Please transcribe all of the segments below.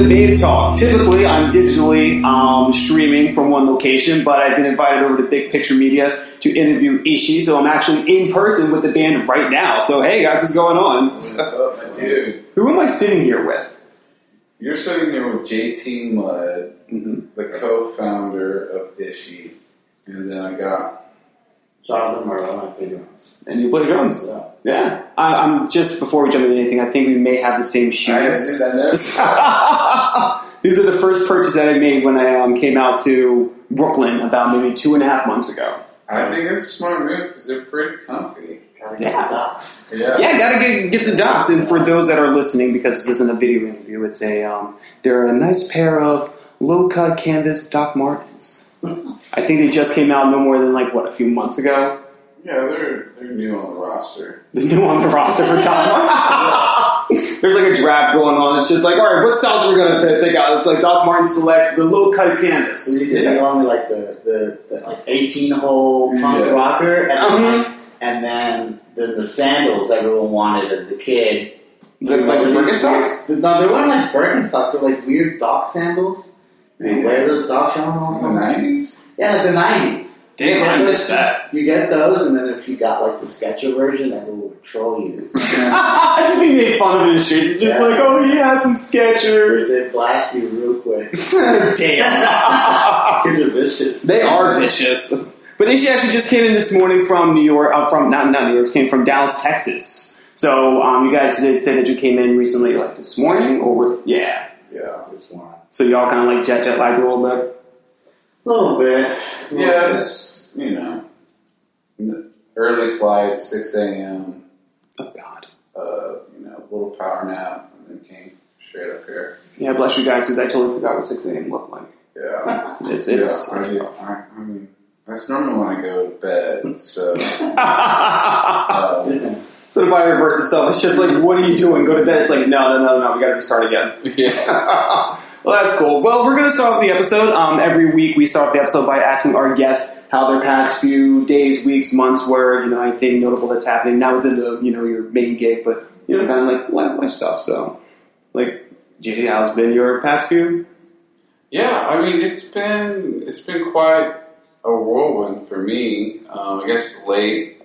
to Babe Talk. Typically, I'm digitally um, streaming from one location, but I've been invited over to Big Picture Media to interview Ishi, so I'm actually in person with the band right now. So, hey guys, what's going on? What's up, dude? Who am I sitting here with? You're sitting here with JT Mudd, Mm-hmm. the co-founder of Ishi, and then I got Jonathan Marlowe, I play drums. And you play drums. Yeah. Yeah. I, I'm just before we jump into anything, I think we may have the same shoes. These are the first purchase that I made when I um, came out to Brooklyn about maybe two and a half months ago. I think it's a smart move because they're pretty comfy. Gotta Yeah. get the dots. Yeah. Yeah, gotta get, get the dots. And for those that are listening, because this isn't a video interview, it's a um, they're a nice pair of low cut canvas Doc Martens. I think they just came out no more than like what a few months ago. Yeah, they're they're new on the roster. The new on the roster for Doc. There's like a draft going on. It's just like, all right, what styles are we're gonna pick, pick out? It's like Doc Martin selects the low cut We canvas. used to be only like the, the, the like 18 hole punk Yeah. rocker, and then, uh-huh. and then the, the sandals everyone wanted as a kid. Like, like the These Birkenstocks. weird- No, they weren't like Birkenstocks. They're like weird Doc sandals. You wear those Doc sandals? In the nineties. Yeah, like the 90s. Damn, You I get missed those- that. You get those, and then if you got like the Sketcher version, everyone would troll you. I just be made fun of in the streets. It's just Yeah. like, oh, he has some Skechers. They blast you real quick. Damn. Kids are vicious. They are vicious. But Ishi actually just came in this morning from New York, uh, from not not New York, came from Dallas, Texas. So um, you guys did say that you came in recently, like this morning, or were- yeah. Yeah. This one. So y'all kind of like jet jet lagged a little bit. A little bit. A little Yeah, bit. just you know, early flight, six a.m. Oh God. Uh, you know, little power nap, and then came straight up here. Yeah, bless you guys, because I totally forgot what six a.m. looked like. Yeah. It's it's. yeah, it's I, rough. I, I mean, that's normally when I go to bed. So, um, so the body reverse itself. It's just like, what are you doing? Go to bed. It's like, no, no, no, no. We got to restart again. yeah. Well, that's cool. Well, we're going to start off the episode. Um, every week, we start off the episode by asking our guests how their past few days, weeks, months were. You know, anything notable that's happening. Not within the you know your main gig, but you know, kind of like life, stuff. So, like, JD, how's been your past few? Yeah, I mean it's been it's been quite a whirlwind for me. Um, I guess late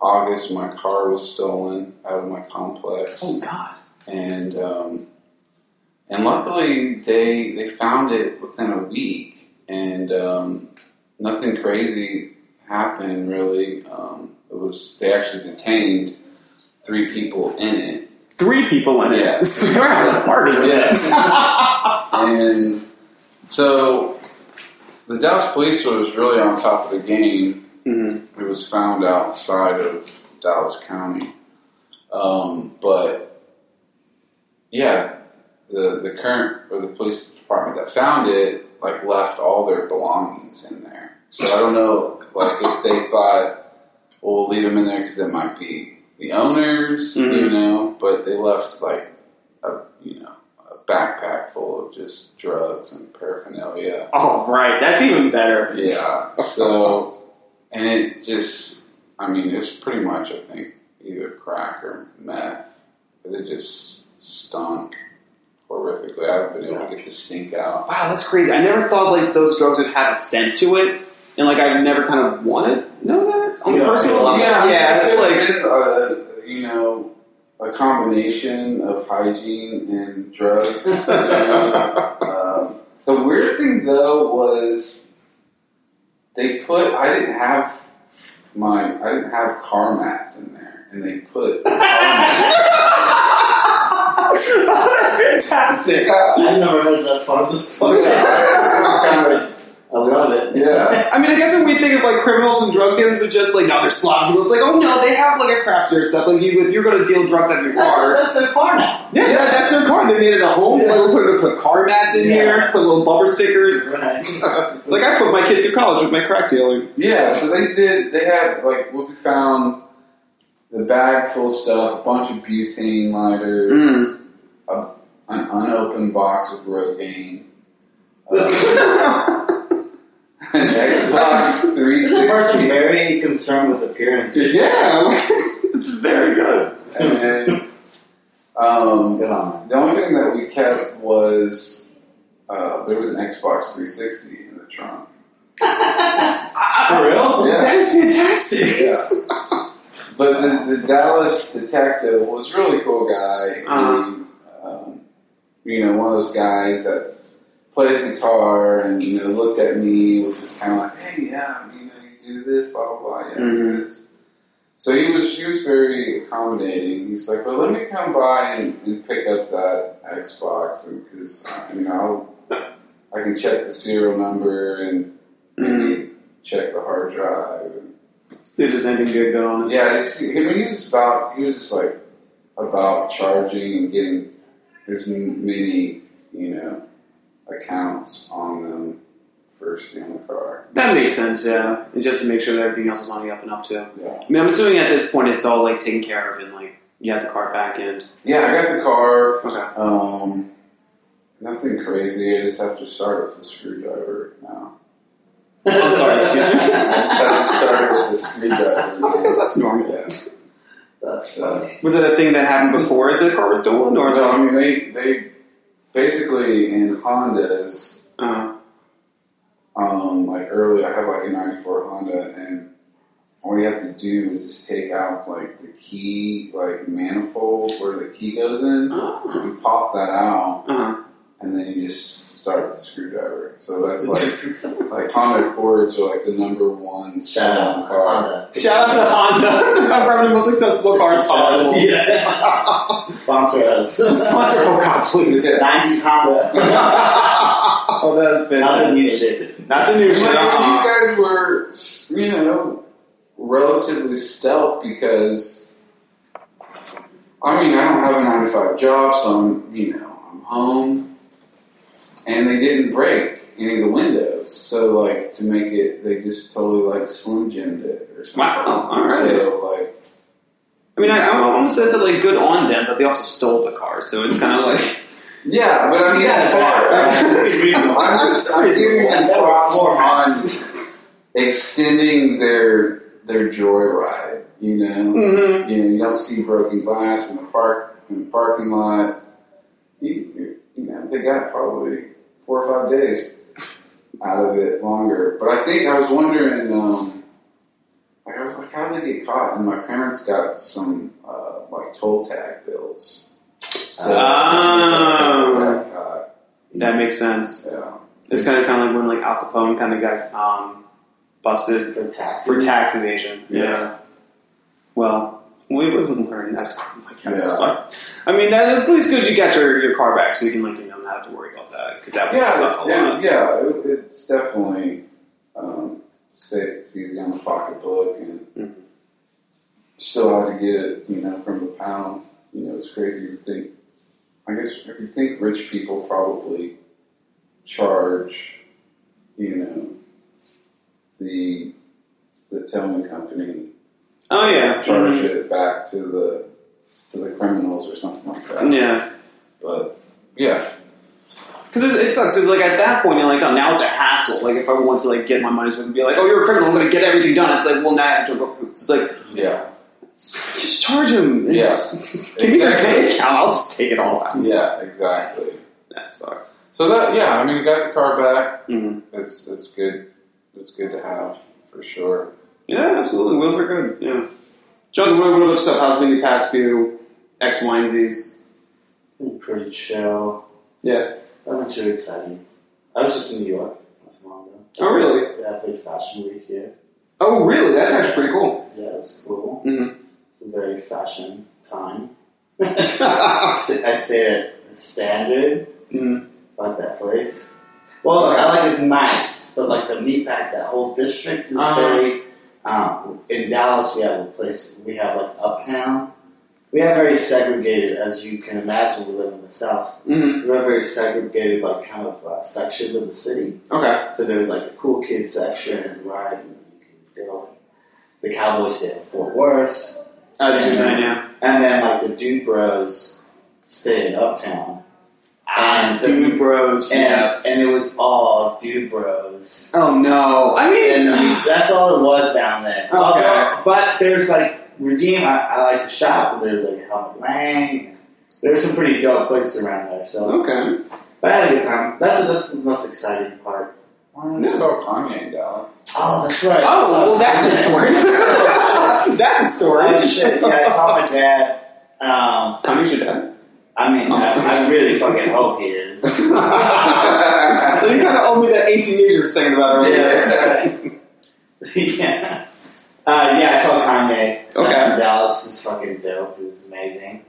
August, my car was stolen out of my complex, Oh God. and um, and luckily they they found it within a week, and um, nothing crazy happened really. Um, it was they actually detained three people in it. Three people in it. Yeah. We're having a party Yeah. this. and so the Dallas police was really on top of the game. Mhm. It was found outside of Dallas County, um, but yeah, the the current or the police department that found it like left all their belongings in there. So I don't know, like if they thought, well, we'll leave them in there because it might be the owners, you Mhm. know, but they left like a you know a backpack full of just drugs and paraphernalia. Oh right, that's even better. Yeah. So, and it just, I mean, it's pretty much, I think, either crack or meth. But it just stunk horrifically. I haven't been able to get the stink out. Wow, that's crazy. I never thought like those drugs would have a scent to it, and like I've never kind of wanted know that on a Yeah, personal level. Yeah, yeah, it's it's like like, you know, a combination of hygiene and drugs. you know. um, the weird thing, though, was they put, I didn't have my, I didn't have car mats in there, and they put car oh, that's fantastic. mats. I never heard that part of the story. I love it. Yeah. I mean, I guess when we think of like criminals and drug dealers, are just like no, they're sloppy people. It's like oh no, they have like a craftier stuff. Like you, if you're going to deal drugs out of your That's, car, that's their car now. yeah, that, that's their car. They made it a home. Yeah. Like we put put car mats in Yeah. here, put little bumper stickers. Right. it's like I put my kid through college with my crack dealing. Yeah, so they did. They had like what we found the bag full of stuff, a bunch of butane lighters, Mm. An unopened box of Rogaine, uh, an Xbox This is a person 360, very concerned with appearances. Yeah, it's very good. and Um, Good on the only thing that we kept was uh, there was an Xbox 360 in the trunk. For real? Yeah. That is fantastic. Yeah. But the, the Dallas detective was a really cool guy. Uh-huh. Um, you know, one of those guys that plays guitar and you know looked at me was just kind of like, hey, yeah, you know, you do this, blah blah blah, yeah, Mhm. do this. So he was he was very accommodating. He's like, well, let me come by and, and pick up that Xbox because you know I'll, can check the serial number and maybe check the hard drive. And, So just anything good go on yeah, I mean, he was just about he was just like about charging and getting as many you know accounts on them for stealing the car. That makes sense, yeah. And just to make sure that everything else is on the up and up too. Yeah, I mean, I'm assuming at this point it's all like taken care of and like you have the car back in. yeah. I got the car. Okay. Um, nothing crazy. I just have to start with the screwdriver now. Oh, sorry, excuse me. I just have to start with the screwdriver. Oh, because that's normal. Yeah. That's funny. Was it a thing that happened before the car was stolen, or No, I mean they they basically in Hondas. Uh, um, like early, I have like a '94 Honda, and all you have to do is just take out like the key, like manifold where the key goes in. oh, You pop that out, uh-huh. and then you just start with the screwdriver. So that's like like Honda Accords are like the number one Shout out selling car. Honda. Shout out to Honda for having the most successful cars possible. Yeah. Sponsor us. Sponsor oh Hokon, please. Yeah. 90s Honda. oh, that's fantastic. Not the new fantastic. shit. Not the new shit. But these guys were, you know, relatively stealth because, I mean, I don't have a nine to five job, so I'm, you know, I'm home, and they didn't break any of the windows. So, like, to make it, they just totally like slim jimmed it or something. Wow, all right. So, like, I mean, I, I almost said something like good on them, but they also stole the car, so it's kind of like. yeah, but I mean, it's far. I'm just, I'm giving them props on extending their their joyride. You know, Mhm. you know, you don't see broken glass in the park in the parking lot. You, you, you know, they got probably four or five days out of it longer. But I think I was wondering, um, like, I was like, how did they get caught? And my parents got some uh, like toll tag bills. So I think that's how they got. That makes sense. Yeah. It's kind of kind of like when like Al Capone kind of got um, busted For taxes. for tax evasion. Yes. Yeah. Well, we live and learn. That's I guess. Yeah. But, I mean, that, that's at least good. You got your, your car back, so you can like you know not have to worry about that because that would suck a Yeah, lot. yeah, yeah. It, it's definitely um, it's easy on the pocketbook, and Mhm. still had to get it, you know, from the pound. You know, it's crazy to think. I guess if you think rich people probably charge, you know, the the towing company Oh yeah. charge Mhm. it back to the to the criminals or something like that. Yeah. But yeah, Because it sucks. Because like at that point, you're like, oh, now it's a hassle. Like if I want to like get my money's worth and be like, oh, you're a criminal, I'm going to get everything done. It's like, well, now I have to go. It's like yeah, just charge him. Yeah. Just Give me their bank account. I'll just take it all out. yeah, exactly. That sucks. So that yeah, I mean, we got the car back. hmm It's it's good. It's good to have for sure. Yeah, absolutely. Wheels are good. Yeah. John, what, what about yourself? How's been your past few X, Y, and Z's? Pretty chill. Yeah. Nothing too exciting. I was just in New York not too long ago. Oh, really? Yeah, I played Fashion Week here. Oh, really? That's actually pretty cool. Yeah, it was cool. Mm-hmm. It's a very fashion time. I stayed I stayed at the Standard. mm Like that place. Well, I like it's nice, but like the meatpack, that whole district is Uh-huh. very. Um, in Dallas, we have a place. We have like Uptown. We have very segregated, as you can imagine. We live in the South. Mm-hmm. We have very segregated, like kind of uh, section of the city. Okay. So there's like the cool kids section, and right, and you can go. The Cowboys stay in Fort Worth, As you're saying, yeah. and then like the Dude Bros stay in Uptown. And the- Dude Bros. and, yes. and it was all dude bros. oh, no. I mean, And that's all it was down there. Okay. Although- but there's like Redeem, I, I like to shop, but there's like Helmut Lang, There's some pretty dope places around there. So, Okay. but I had a good time. That's that's the most exciting part. Why not saw Kanye in Dallas? Oh, that's right. Oh, well, that's important. that's a story. Oh shit! Yeah, I saw my dad. Um, Kanye's your dad. I mean, I, I really fucking hope he is. So you kind of owe me that 18 years you were saying about earlier. Yeah, yeah. Uh, yeah, I saw Kanye. Okay. Uh, in Dallas is fucking dope. It was amazing.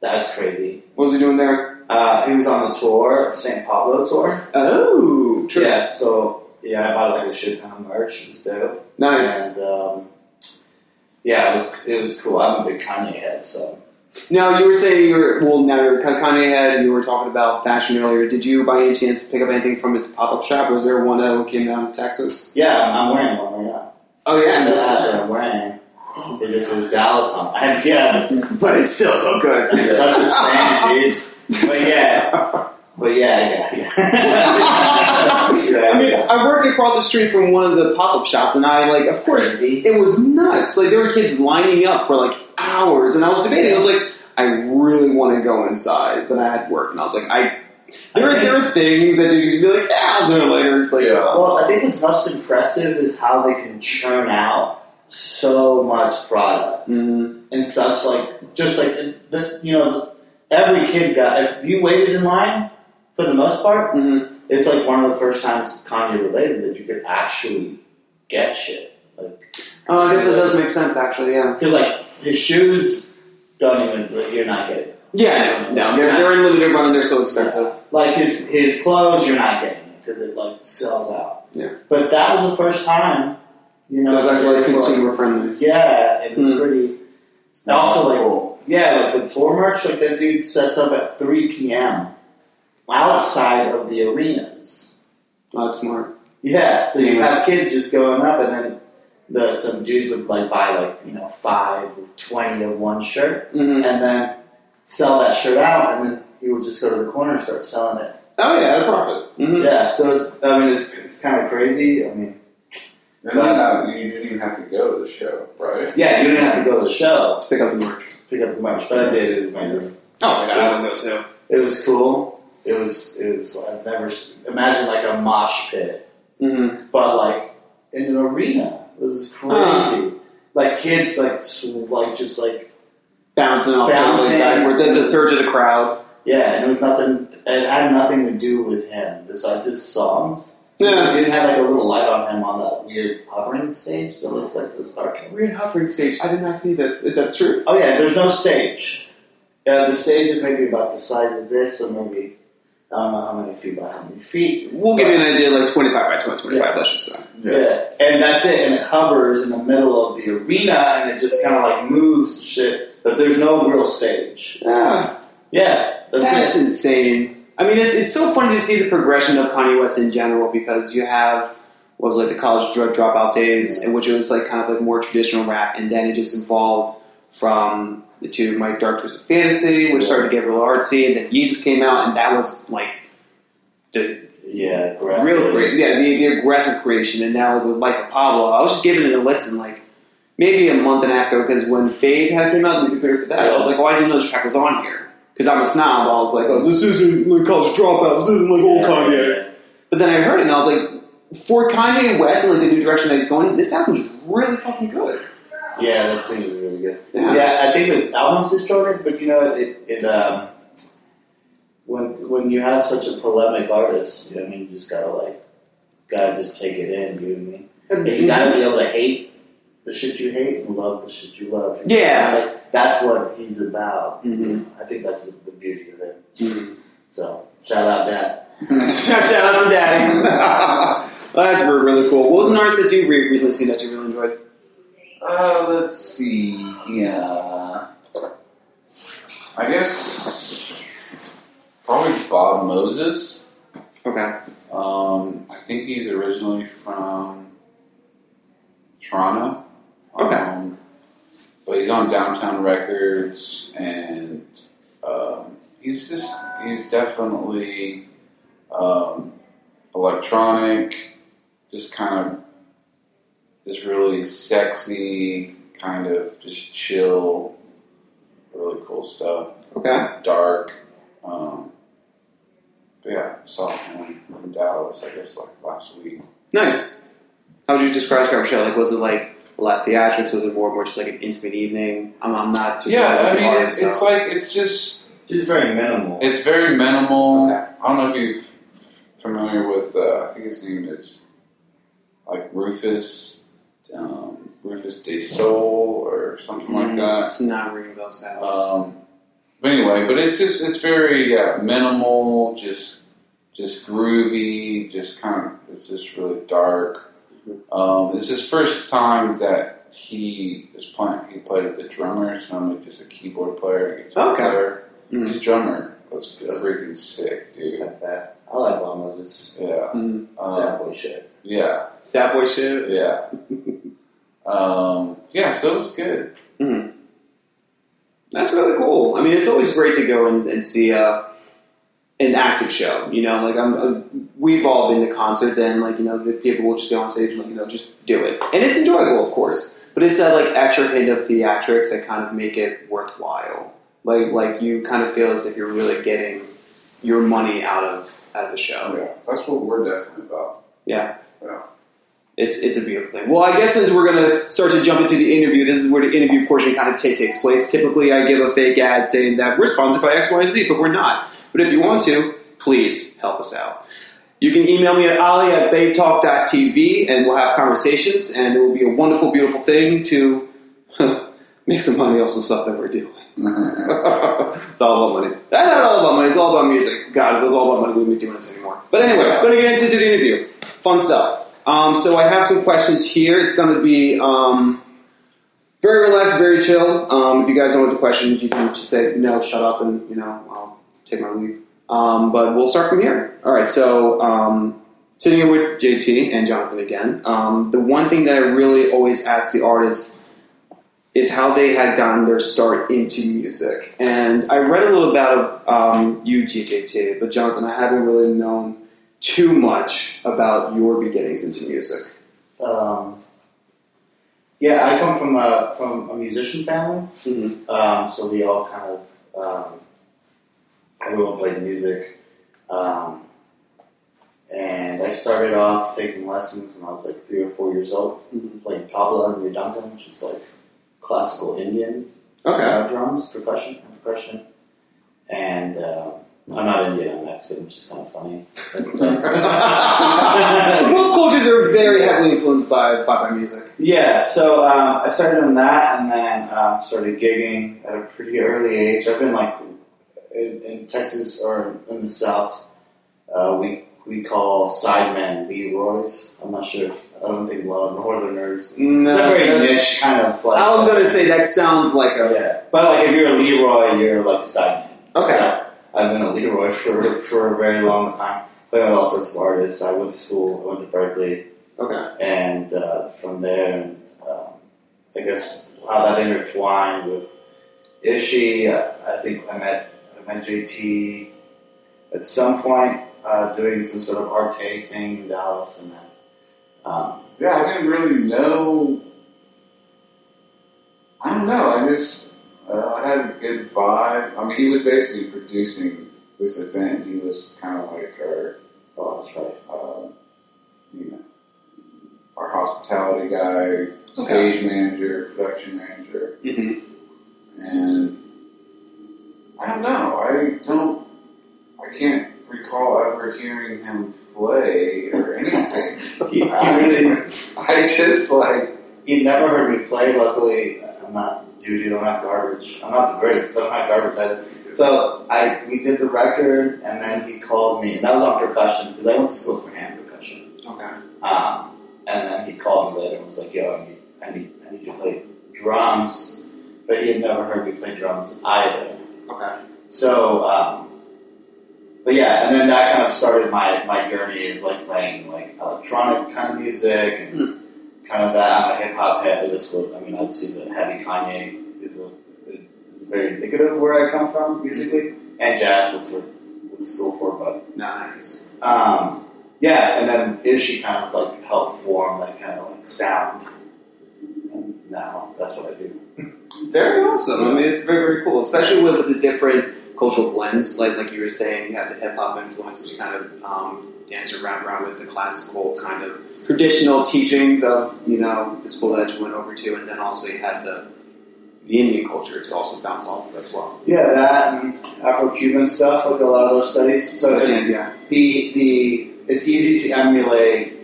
That's crazy. What was he doing there? Uh, he was on the tour, the St. Pablo tour. Oh, true. Yeah, so yeah, I bought like a shit ton of merch. It was dope. Nice. And um, yeah, it was it was cool. I'm a big Kanye head, so Now you were saying you were well. Now you're Kanye head. You were talking about fashion earlier. Did you, by any chance, pick up anything from its pop-up shop? Was there one that came down to Texas? yeah, I'm wearing one right now. Oh yeah, the hat that I'm wearing. It just says Dallas on. it. yeah, but it's still so good. it's such a stand, dude. But yeah, but yeah, yeah, yeah. yeah I mean, I worked across the street from one of the pop-up shops, and I like, of course, Crazy. it was nuts. Like there were kids lining up for like hours, and I was debating. I was like, I really want to go inside, but I had work, and I was like, I. There are, there are things that you can be like, yeah, I'll do it later. It's like, Yeah. Well, I think what's most impressive is how they can churn out so much product Mhm. and such. Like just like the, you know, the, every kid got. If you waited in line, for the most part, Mhm. it's like one of the first times Kanye related that you could actually get shit. Like Oh, I guess it does make sense, actually. Yeah. because like his shoes don't even you're not getting. Yeah, no, no, they're, they're in limited run and they're so expensive. Like his his clothes, you're not getting it because it like sells out. Yeah. But that was the first time, you know, It was actually for- consumer friendly. Yeah, it was Mm. pretty. And also, like, yeah, like the tour merch, like that dude sets up at 3 p.m. outside of the arenas. Oh, that's smart. Yeah, so you have kids just going up, and then the some dudes would like buy like you know five twenty of one shirt, Mm-hmm. and then sell that shirt out, and then he would just go to the corner and start selling it. Oh yeah, at a profit. Mm-hmm. Yeah, so it's, I mean, it's, it's kind of crazy. I mean, And then uh, you didn't even have to go to the show, right? yeah, you didn't have to go to the show to Pick up the merch. pick up the merch, but I did. It was amazing. Oh my god, I would go too. It was cool. It was. It was. I've never s- imagine like a mosh pit, Mm-hmm. but like in an arena. This is crazy. Like kids, like sw- like just like Bouncing off Bouncing. the backward, the, the surge of the crowd. yeah, and it was nothing. It had nothing to do with him besides his songs. Yeah. The dude had like a little light on him on that weird hovering stage that looks like the Star Killer. Weird hovering stage. I did not see this. Is that true? Oh yeah, there's no stage. Yeah, the stage is maybe about the size of this, so maybe I don't know how many feet by how many feet. We'll give you an idea, like twenty-five by 20, 25, Let's just say. Yeah. and that's it, and it hovers in the middle of the arena, and it just kind of like moves shit, but there's no real stage. Ah, Yeah, that's, that's it. insane. I mean, it's it's so funny to see the progression of Kanye West in general because you have what was like the college drug dropout days, in which it was like kind of like more traditional rap, and then it just evolved from the two My Dark Twisted Fantasy, which started to get real artsy, and then Yeezus came out, and that was like the Yeah, aggressive. real great, yeah, the, the aggressive creation, and now with Life of Pablo, I was just giving it a listen, like maybe a month and a half ago, because when Fade had came out, the music video for that, I was like, oh, I didn't know this track was on here, because I'm a snob. I was like, oh, this isn't like college dropout, this isn't like old Kanye. But then I heard it, and I was like, for Kanye West and like the new direction that he's going, this album is really fucking good. Yeah, that is really good. Yeah. Yeah, I think the album's distorted, but you know, it, it um, when when you have such a polemic artist, you know, what I mean, you just gotta like, gotta just take it in. You know what I mean? You gotta be able to hate the shit you hate and love the shit you love. Yeah. It's like that's what he's about. Mhm. I think that's the, the beauty of it. Mhm. So shout out that. Shout out to Daddy. That's really, really cool. What was an artist that you re- recently seen that you really enjoyed? Uh, let's see. Yeah. I guess probably Bob Moses. Okay. Um, I think he's originally from Toronto. Okay. Um, but he's on Downtown Records, and um, he's just he's definitely um, electronic, just kind of just really sexy, kind of just chill, really cool stuff. Okay. dark. Um, but yeah, saw him in Dallas, I guess, like last week. Nice. How would you describe Scarlet Show? Like, was it like a lot of theatrics? Was it more, more just like an intimate evening? I'm, I'm not too Yeah, familiar I mean, artist, it's, it's like it's just It's very minimal. it's very minimal. Okay. I don't know if you're familiar with. Uh, I think his name is like Rufus, um, Rufus Du Sol or something like Mm, that. It's not ringing bells now. Um, but anyway, but it's just it's very yeah, minimal, just just groovy, just kind of it's just really dark. Um, it's his first time that he is playing. He played with a drummer. It's normally just a keyboard player, a guitar Okay. player. Mhm. His drummer was freaking sick, dude. like that. I like Bob Moses. Yeah, Mm. um, Sad boy shit. yeah, Sad boy shit. yeah. um, yeah, so it was good. That's really cool. I mean, it's always great to go and, and see uh, an active show. You know, like I'm, uh, we've all been to concerts, and like you know, the people will just go on stage and like, you know, just do it, and it's enjoyable, of course. But it's that like extra hint of theatrics that kind of make it worthwhile. Like, like you kind of feel as if you're really getting your money out of out of the show. Yeah, that's what we're definitely about. Yeah. Yeah. It's it's a beautiful thing. Well, I guess since we're gonna start to jump into the interview, this is where the interview portion kind of take, takes place. Typically, I give a fake ad saying that we're sponsored by X, Y, and Z, but we're not. But if you want to, please help us out. You can email me at ali at babetalk.tv and we'll have conversations, and it will be a wonderful, beautiful thing to make some money off some stuff that we're doing. it's all about money. That's not all about money. It's all about music. God, if it was all about money, we wouldn't be doing this anymore. But anyway, I'm going to get into the interview. Fun stuff. Um, so I have some questions here. It's going to be um, very relaxed, very chill. Um, if you guys don't want the questions, you can just say no, shut up, and you know I'll take my leave. Um, but we'll start from here. All right. So um, sitting here with JT and Jonathan again. Um, the one thing that I really always ask the artists is how they had gotten their start into music. And I read a little about um, you, GJT, but Jonathan, I haven't really known too much about your beginnings into music. Um, yeah, I come from a from a musician family, Mm-hmm. um, so we all kind of um, everyone plays music, um, and I started off taking lessons when I was like three or four years old, Mhm. playing tabla and mridangam, which is like classical Indian Okay. uh, drums, percussion, and percussion. And uh, I'm not Indian, I'm Mexican, which is kind of funny. Both cultures are very heavily influenced by, by my music. Yeah, so um, I started doing that, and then um, started gigging at a pretty early age. I've been like in, in Texas or in the South. Uh, we we call sidemen Leroys. I'm not sure if I don't think a lot of Northerners. No, it's a very niche kind of like. I was gonna say that sounds like a yeah, but like if you're a Leroy, you're like a sideman. Okay. So, I've been a Leroy for for a very long time. Played with all sorts of artists. I went to school. I went to Berklee. okay. and uh, from there, and um, I guess how that intertwined with Ishi. I, I think I met I met JT at some point uh, doing some sort of arte thing in Dallas, and then um, Yeah, I didn't really know. I don't know. I just uh, I had a good vibe. I mean, he was basically producing this event. He was kind of like our, oh, that's right. uh, you know, our hospitality guy, stage manager, production manager, Mm-hmm. and I don't know. I don't. I can't recall ever hearing him play or anything. He, he really I just like. he never heard me play. Luckily, I'm not doo. I'm not garbage. I'm not the greatest, but I'm not garbage either. So I we did the record, and then he called me, and that was on percussion because I went to school for hand percussion. Okay. Um, and then he called me later and was like, "Yo, I need, I need, I need to play drums," but he had never heard me play drums either. Okay. So, um, but yeah, and then that kind of started my my journey is like playing like electronic kind of music and kind of that. I'm a hip hop head. This would, I mean, I'd see that heavy Kanye is a is very indicative of where I come from musically, and jazz. That's what went school for, but. Nice. Um, yeah, and then Ishi kind of like helped form that kind of like sound, and now that's what I do. Very awesome. I mean, it's very very cool, especially with the different cultural blends. Like like you were saying, you had the hip hop influences. You kind of um, danced around around with the classical kind of traditional teachings of you know the school that you went over to, and then also you had the the Indian culture to also bounce off of as well. Yeah, that and Afro-Cuban stuff, like a lot of those studies. So And yeah, the the it's easy to emulate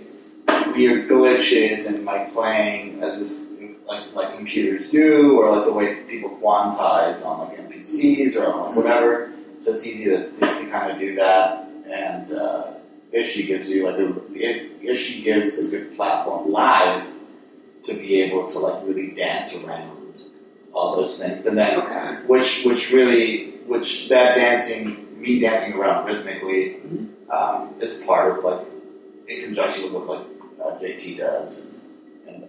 weird glitches and like playing as if like like computers do, or like the way people quantize on like MPCs or on like whatever. So it's easy to, to, to kind of do that, and uh, Ishi gives you like a it, Ishi gives a good platform live to be able to like really dance around all those things, and then okay, which which really which that dancing me dancing around rhythmically um, is part of like in conjunction with what like uh, JT does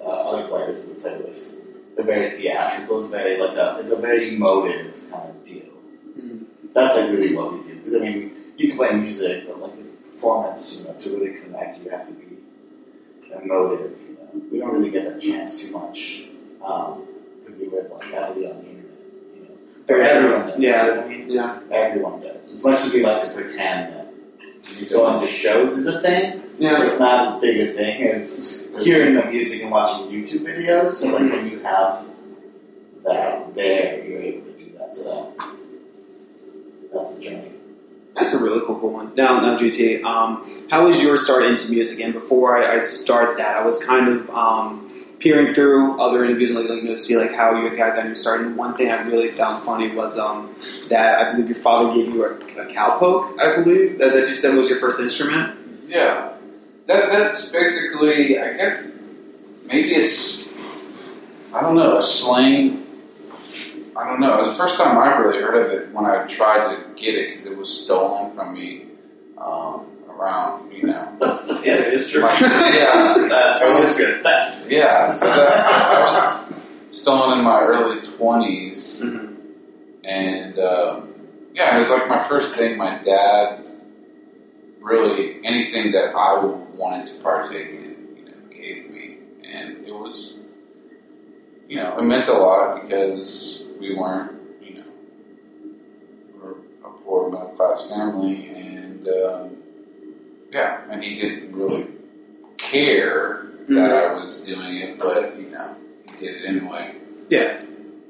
uh, other players that we play with. They're very theatrical. It's very like a it's a very emotive kind of deal. Mhm. That's like really what we do because I mean you can play music, but like with performance, you know, to really connect, you have to be emotive. You know, we don't really get that chance too much because we live like heavily on the internet. You know, but everyone does. Yeah. you know what I mean? yeah, Everyone does. As much as we like to pretend that going to shows is a thing, yeah. it's not as big a thing as hearing the music and watching YouTube videos. So like when you have that there, you're able to do that. So that's the journey. That's a really cool, cool one. Now, now, GT, um, how was your start into music? And before I, I start that, I was kind of um, peering through other interviews and like, like, you know, to see like how you got gotten your start. And one thing I really found funny was um, that I believe your father gave you a, a cowpoke. I believe that, that you said was your first instrument. Yeah, that that's basically, I guess, maybe it's, I don't know, a slang. I don't know. It was the first time I really heard of it when I tried to get it because it was stolen from me um, around, you know. yeah, it is true. My- yeah, That's was, good. Yeah. So that, I was stolen in my early twenties, Mhm. and um, yeah, it was like my first thing. My dad really anything that I wanted to partake in, you know, gave me, and it was, you know, it meant a lot because we weren't, you know, we're a poor middle class family, and um, yeah, and he didn't really care that I was doing it, but you know, he did it anyway. Yeah.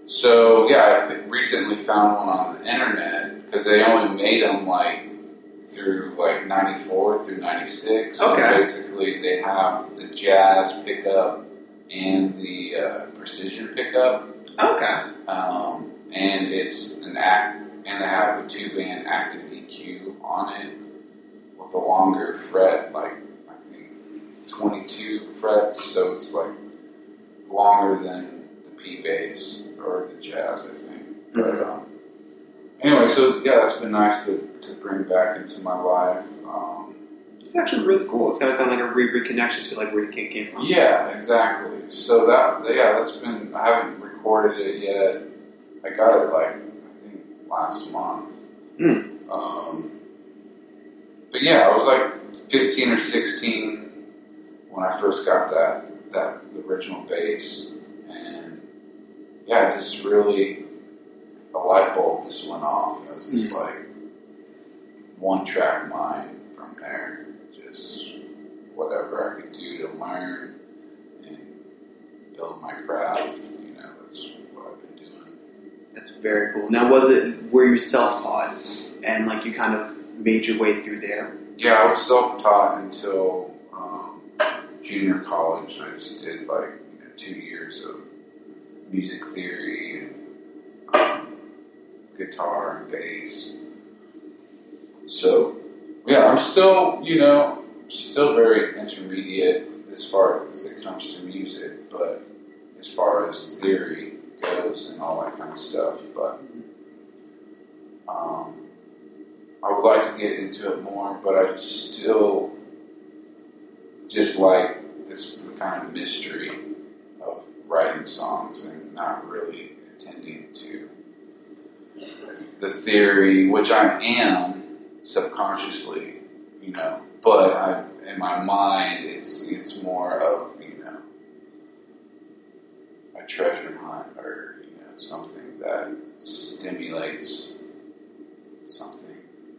So yeah, I recently found one on the internet because they only made them like through like '94 through '96. So basically, they have the jazz pickup and the uh, precision pickup, Okay. um, and it's an act, and they have a two band active EQ on it with a longer fret, like I think 22 frets, so it's like longer than the P bass or the jazz, I think. But um, anyway, so yeah, that's been nice to, to bring back into my life. Um, It's actually really cool. It's kind of, kind of like a re- reconnection to like where you came, came from. yeah, exactly. So that yeah, that's been. I haven't recorded it yet. I got it like I think last month. Hmm. Um, but yeah, I was like 15 or 16 when I first got that that original bass, and yeah, just really a light bulb just went off. It was just like one track mind from there, just whatever I could do to learn and build my craft. You know, that's what I've been doing. That's very cool. Now, was it were you self taught and like you kind of made your way through there? Yeah, I was self-taught until um, junior college. I just did like you know, two years of music theory and um, guitar and bass. So, yeah, I'm still, you know, still very intermediate as far as it comes to music, but as far as theory goes and all that kind of stuff, but um, I would like to get into it more, but I still just like this kind of mystery of writing songs and not really attending to the theory, which I am subconsciously, you know, but I, in my mind, it's it's more of you know a treasure hunt or you know something that stimulates something.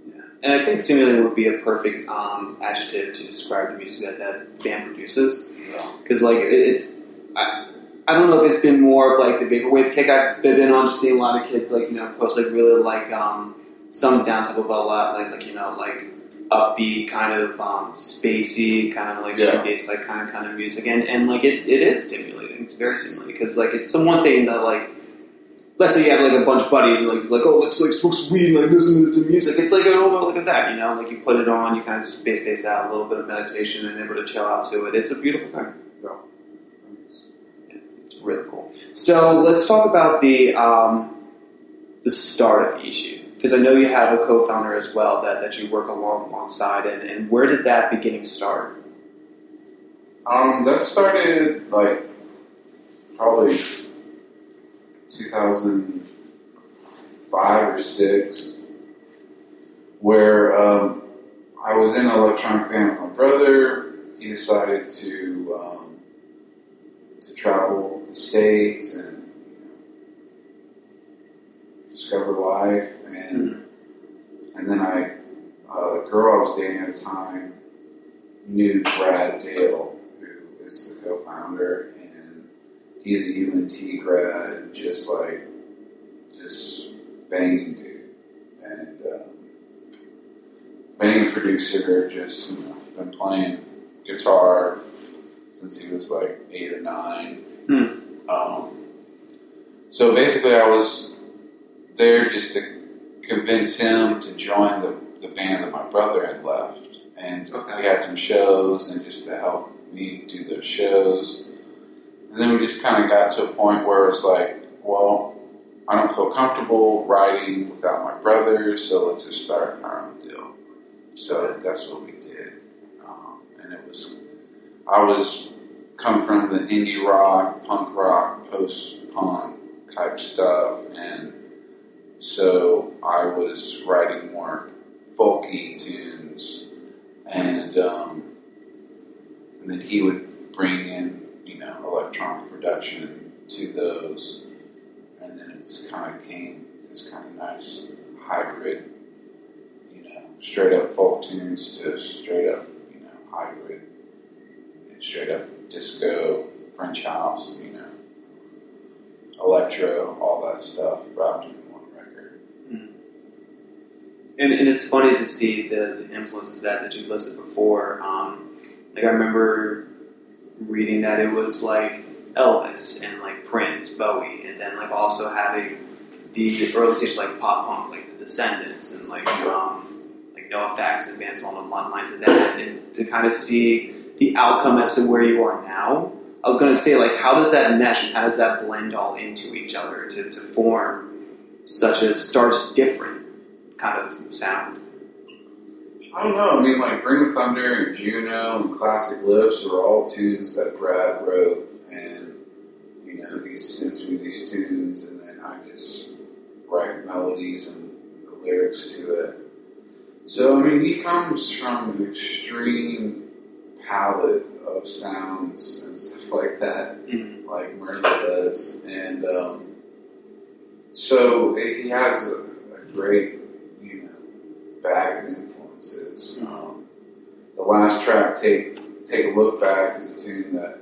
Yeah. And I think stimulating would be a perfect um, adjective to describe the music that that band produces. Yeah. Because like it's, I, I don't know if it's been more of like the vaporwave kick I've been on, just seeing a lot of kids like you know post like really like um, some down tempo but a lot like like you know like upbeat kind of um, spacey kind of like Yeah. shoegaze like kind of kind of music and and like it, it is stimulating. It's very stimulating because like it's some one thing that like. Let's say you have like a bunch of buddies and like like oh let's like smoke weed like listen to the music. It's like oh look at that you know like you put it on you kind of space space out a little bit of meditation and able to chill out to it. It's a beautiful thing. It's really cool. So let's talk about the um, the start of the issue because I know you have a co-founder as well that, that you work along alongside, and, and where did that beginning start? Um, that started like probably 2005 or six, where um, I was in an electronic band with my brother. He decided to um, to travel the states and discover life, and and then I, uh, the girl I was dating at the time, knew Brad Dale, who is the co-founder, and he's a UNT grad, just like, just banging dude, and um, banging producer, just you know, been playing guitar since he was like eight or nine. Hmm. Um, so basically, I was there just to convince him to join the, the band that my brother had left. And Okay. we had some shows and just to help me do those shows. And then we just kind of got to a point where it's like, well, I don't feel comfortable writing without my brother, so let's just start our own deal. So that's what we did. Um, and it was, I was come from the indie rock, punk rock, post punk type stuff, and so I was writing more folky tunes, and um, and then he would bring in you know electronic production to those, and then it just kind of came this kind of nice hybrid, you know, straight up folk tunes to straight up you know hybrid, straight up disco, French house, you know, electro, all that stuff wrapped. And, and it's funny to see the, the influences that that you listed before. Um, like I remember reading that it was like Elvis and like Prince, Bowie, and then like also having the early stage like pop punk, like the Descendents and like um, like NOFX and bands along the lines of that, and to kind of see the outcome as to where you are now. I was going to say like how does that mesh and how does that blend all into each other to, to form such a starts different kind of sound. I don't know. I mean, like Bring the Thunder and Juno and Classic Lips were all tunes that Brad wrote, and you know he sends me these tunes, and then I just write melodies and the lyrics to it. So I mean, he comes from an extreme palette of sounds and stuff like that, Mhm. like Merle does, and um, so he has a, a great, bag of influences. Um, the last track, take take a look back, is a tune that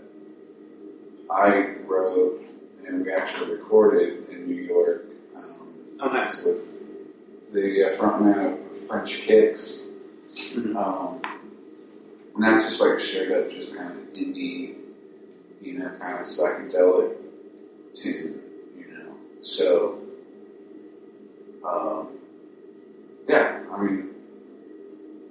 I wrote and we actually recorded in New York um, Oh, nice. with the uh, frontman of French Kicks. Mhm. Um, and that's just like straight up, just kind of indie, you know, kind of psychedelic tune, you know. So, um, yeah, I mean,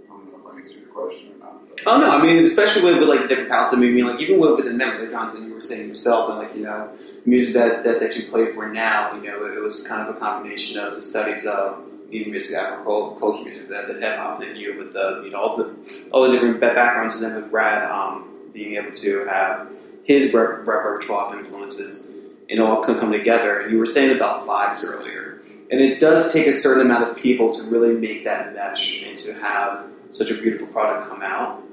I don't know if I answered your question or not. Oh no, I mean, especially with, with like different palettes. I mean, like even with within them, like Jonathan, you were saying yourself, and like you know, music that, that, that you play for now, you know, it was kind of a combination of the studies of even music, Afro culture music, the, the hip hop, and you with the you know all the all the different backgrounds, and then with Brad um, being able to have his rep- repertoire of influences, and all come, come together. You were saying about vibes earlier, and it does take a certain amount of people to really make that mesh and to have such a beautiful product come out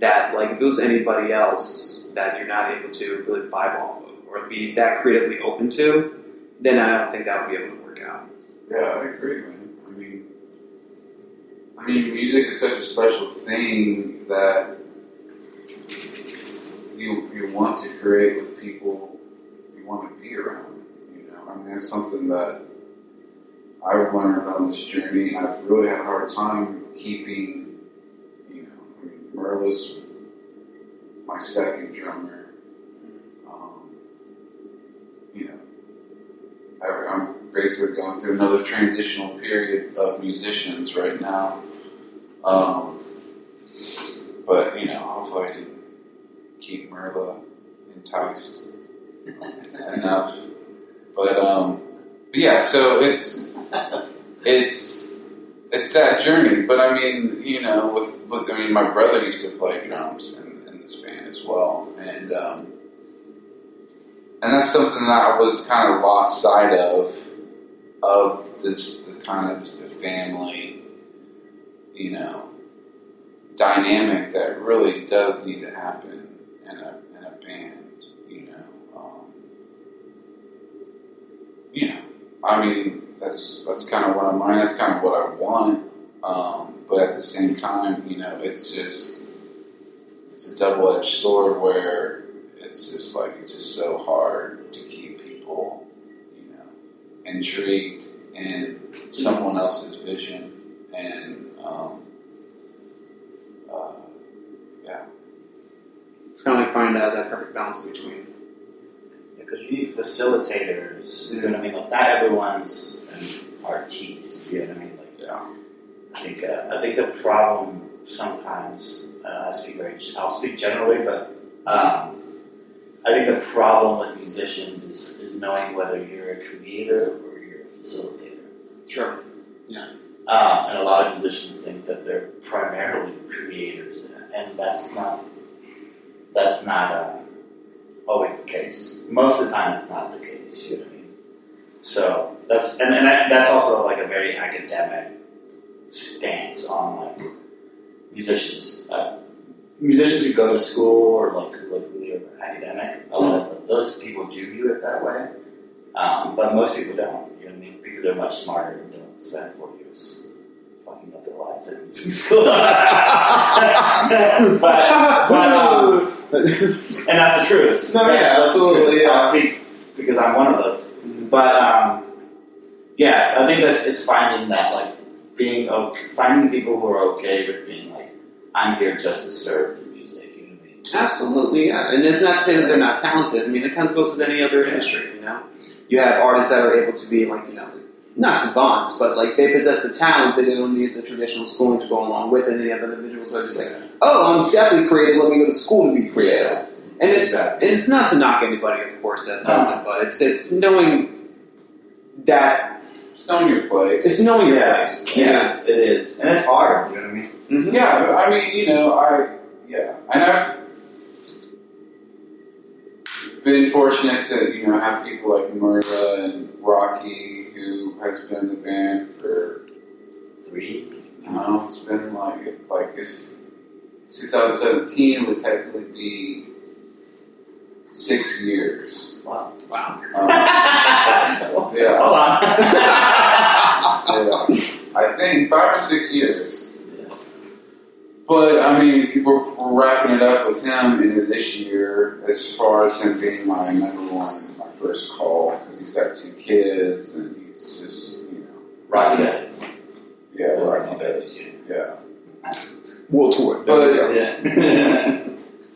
that like if it was anybody else that you're not able to really buy off of or be that creatively open to, then I don't think that would be able to work out. Yeah, I agree, man. I mean, I mean, music is such a special thing that you you want to create with people you want to be around. You know, I mean, that's something that I've learned on this journey, and I've really had a hard time keeping. You know, I mean, Merla's my second drummer. Um, you know, I, I'm basically going through another transitional period of musicians right now. Um, but you know, hopefully I can keep Merla enticed enough. But um, but yeah, so it's it's it's that journey. But I mean, you know, with, with I mean, my brother used to play drums in, in this band as well, and um, and that's something that I was kind of lost sight of of this the kind of just the family, you know, dynamic that really does need to happen in a in a band, you know. Um, you know, I mean, that's that's kind of what I'm mine. That's kind of what I want. Um, but at the same time, you know, it's just it's a double edged sword where it's just like it's just so hard to keep people, you know, intrigued in someone else's vision and um, uh, yeah, It's kind of like find out that perfect balance between. Because you need facilitators. You know what I mean? Like not everyone's an artiste. You know what I mean? Like yeah, I think uh, I think the problem sometimes uh, I speak very I'll speak generally, but um, I think the problem with musicians is, is knowing whether you're a creator or you're a facilitator. Sure. Um, and a lot of musicians think that they're primarily creators, and that's not that's not uh, always the case. Most of the time, it's not the case. You know what I mean? So that's and, and I, that's also like a very academic stance on like musicians. Uh, musicians who go to school or like who like really are academic, a lot of those people do view it that way, um, but most people don't. You know what I mean? Because they're much smarter and don't spend four years fucking up their lives in school. but, but um, and that's the truth. No, That's- yeah, that's absolutely, yeah. I'll speak because I'm one of those. But um, yeah, I think that's it's finding that like being okay, finding people who are okay with being like I'm here just to serve the music. You know what I mean? Absolutely, yeah. And it's not to say that they're not talented. I mean, it kind of goes with any other industry, you know? You have artists that are able to be, like, you know, not savants, but, like, they possess the talents and they don't need the traditional schooling to go along with it. And you have individuals who are just like, oh, I'm definitely creative, let me go to school to be creative. And it's Exactly. it's not to knock anybody, of course, that does it, but it's it's knowing that just knowing your place. it's knowing your Yeah, place. it is. It is, and it's hard. You know what I mean? Mhm. Yeah, I mean, you know, I yeah, and I've been fortunate to you know have people like Murda and Rocky who has been in the band for Three. Know, it's been like like if 2017 would technically be six years. Wow. Wow. Um, yeah, Hold on. yeah, I think five or six years. But I mean, we're, we're wrapping it up with him into this year as far as him being my number one, my first call because he's got two kids and he's just you know Rocky is. yeah Rocky is. yeah. World tour. But Yeah.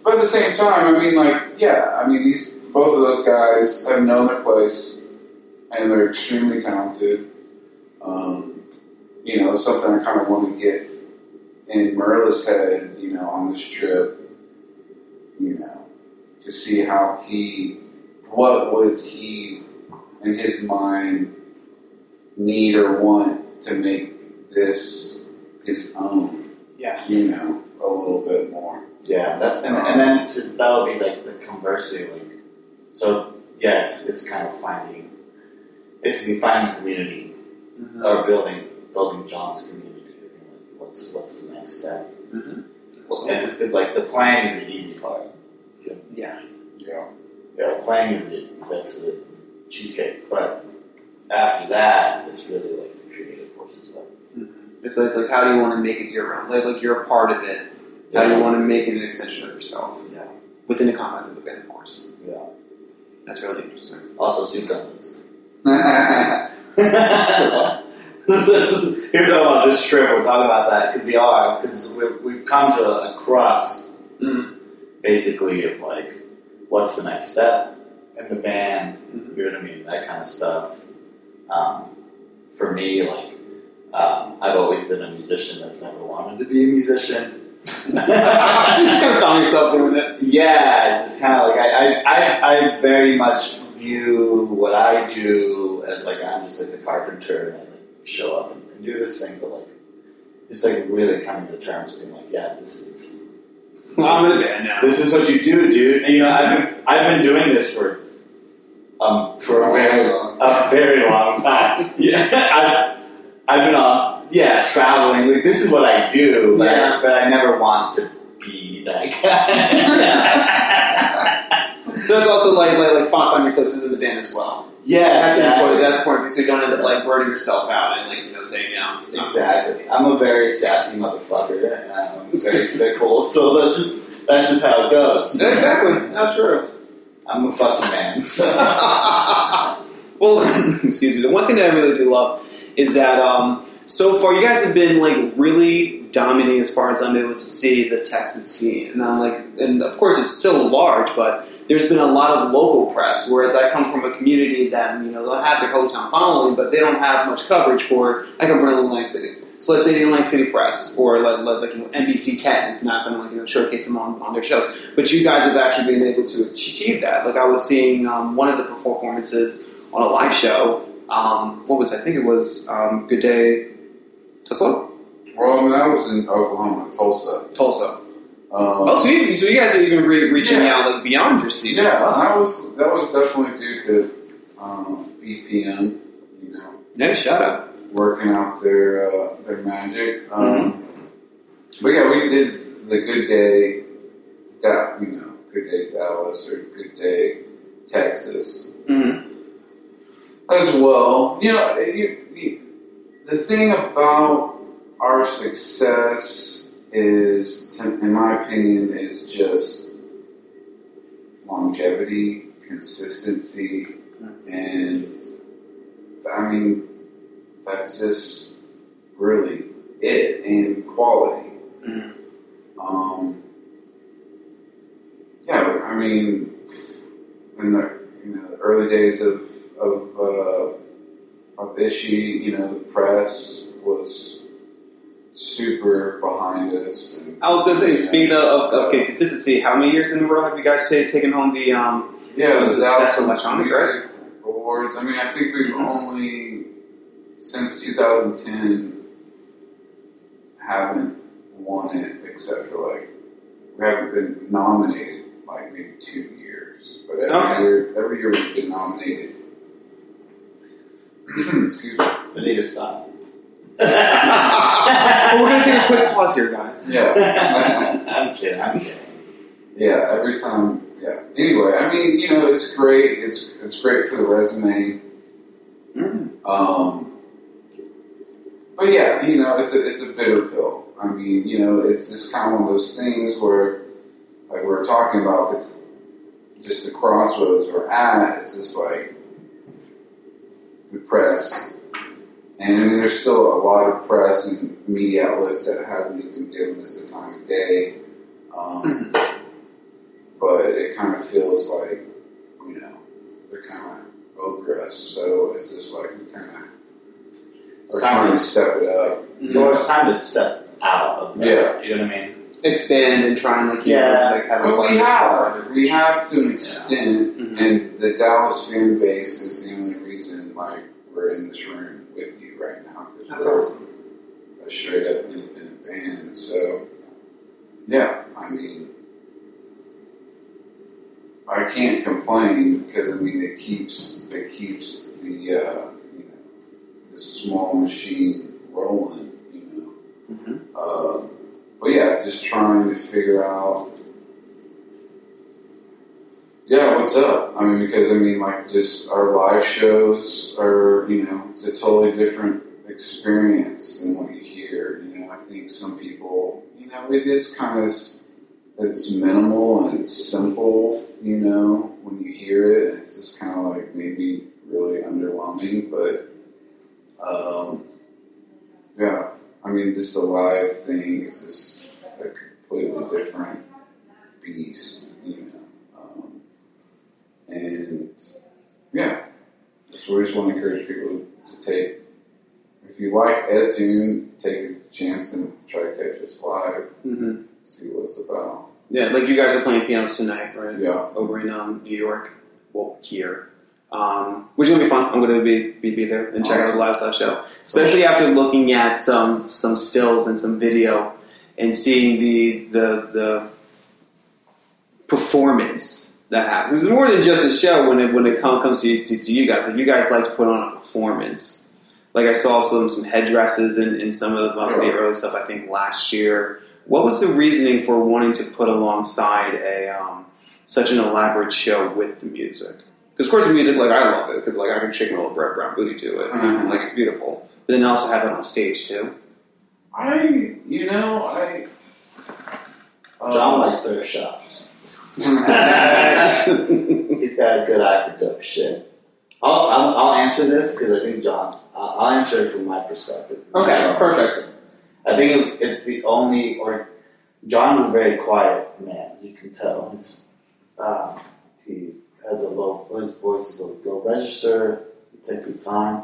but at the same time, I mean, like yeah, I mean these both of those guys have known their place and they're extremely talented. Um, you know, something I kind of want to get in Merla's head, you know, on this trip, you know, to see how he, what would he, in his mind, need or want to make this his own, Yeah. you know, a little bit more. Yeah, that's and, and then to, that'll be like the conversely. Like, so yeah, it's it's kind of finding, basically finding a community Mhm. or building building John's community. Like, what's what's the next step? Mhm. And it's because like the playing is the easy part. Yeah. Yeah. Yeah, playing is the that's the cheesecake. But after that, it's really like the creative forces of It's like, like how do you want to make it your own? Like, like you're a part of it. How do you want to make it an extension of yourself? Yeah. Within the confines of the band, of course. Yeah. That's really interesting. Also, suit guns. Here's what about this trip. We're talking about that because we are because we've come to a, a crux, Mhm. basically, of like what's the next step in the band. Mhm. You know what I mean? That kind of stuff. Um, for me, like um, I've always been a musician that's never wanted to be a musician. you just kind of found yourself doing it. Yeah, just kind of like I, I, I, I very much view what I do as like I'm just like a carpenter and I like show up and, and do this thing, but like it's like really coming to terms with being like, yeah, this is I'm the band now. this is what you do, dude. And you know, I've been I've been doing this for um for a very a very long time. Yeah, I've I've been on yeah traveling. Like this is what I do, but, Yeah. I, but I never want to be that guy. So that's also like like like find find your places in the band as well. yeah, That's exactly. important. That's important so you don't end up like burning yourself out and like you know saying no. it's not- Exactly. I'm a very sassy motherfucker, and I'm very fickle. So that's just that's just how it goes. Exactly. Not true. I'm a fussy man. So. Well, excuse me. The one thing that I really do love is that um, so far you guys have been like really dominating as far as I'm able to see the Texas scene, and I'm like, and of course it's so large, but there's been a lot of local press. Whereas I come from a community that you know they'll have their hometown following, but they don't have much coverage for. I come from Atlantic City. So let's say the Atlantic City Press or like, like, you know, NBC 10 is not going to like, you know, showcase them on, on their shows. But you guys have actually been able to achieve that. Like I was seeing um, one of the performances on a live show. Um, what was it? I think it was um, Good Day Tulsa? Well, I mean, that was in Oklahoma, Tulsa. Tulsa. Um, Oh, so you, so you guys are even re- reaching Yeah. out like beyond your seat yeah, as well. that was that was definitely due to um, BPM. You know, Yeah, shout out. Working out their uh, their magic. Um, But yeah, we did the Good Day, that you know, Good Day Dallas or Good Day Texas Mm-hmm. as well. You know, you, you, the thing about our success is, in my opinion, is just longevity, consistency, and I mean, that's just really it, in quality. Mhm. Um, yeah, I mean, in the you know the early days of of uh, of Ishi, you know, the press was super behind us. I was going to say, speaking of, of okay, consistency, how many years in a row have you guys taken home the um, yeah, was the Best Electronic, Music right? Awards. I mean, I think we've Mhm. only since 2010 haven't won it, except for like we haven't been nominated like maybe two years, but every Okay. year, every year we've been nominated. Excuse me. I need to stop. well, we're going to take a quick pause here, guys. Yeah. I'm kidding. I'm kidding. Yeah, every time. Yeah. Anyway, I mean, you know, it's great. It's it's great for the resume. Mm. Um, but yeah, you know, it's a it's a bitter pill. I mean, you know, it's just kind of one of those things where, like, we're talking about the just the crossroads we're at. It's just like the press, and I mean, there's still a lot of press and media outlets that haven't even given us the time of day. Um, but it kind of feels like, you know, they're kind of over us. So it's just like we kind of are It's trying time to step it up. Well, it's time to step out of that. Yeah. You know what I mean? Expand and try and like you Yeah. know, like have a But we larger- have, we have to an extent, Mhm. and the Dallas fan base is the only reason like we're in this room with you right now. That's awesome. a straight up independent band. So, yeah, I mean, I can't complain because I mean it keeps it keeps the uh, you know the small machine rolling. You know, Mhm. Um, but yeah, it's just trying to figure out Yeah, what's up? I mean, because I mean, like, just our live shows are, you know, it's a totally different experience than what you hear. You know, I think some people, you know, it is kind of, it's minimal and it's simple. You know, when you hear it, it's just kind of like maybe really underwhelming, but, um, yeah, I mean, just a live thing is just a completely different beast. You know. Um, and yeah, so we just want to encourage people to take, if you like Ed Tune, take a chance and try to catch us live, hmm see what it's about. Yeah, like you guys are playing pianos tonight, right? Yeah. Over in um, New York. Well, here. Um, which is gonna be fun. I'm gonna be be, be there and check out the live show. Especially after looking at some some stills and some video and seeing the the the performance that happens. It's more than just a show when it when it come, comes to, to, to you guys. Like you guys like to put on a performance. Like I saw some some headdresses in, in some of the, um, the early stuff. I think last year. What was the reasoning for wanting to put alongside a um, such an elaborate show with the music? Because of course the music, like I love it because like I can shake my little Brett Brown booty to it, Mhm. like it's beautiful. But then I also have it on stage too. I, you know, I. um, John likes thrift shops. He's got a good eye for dope shit. I'll, I'll, I'll answer this because I think John. I'll I'll answer it from my perspective. Okay, perfect. I think it's it's the only or John is a very quiet man. You can tell. He's, um, he has a low. His voice is a low register. He takes his time,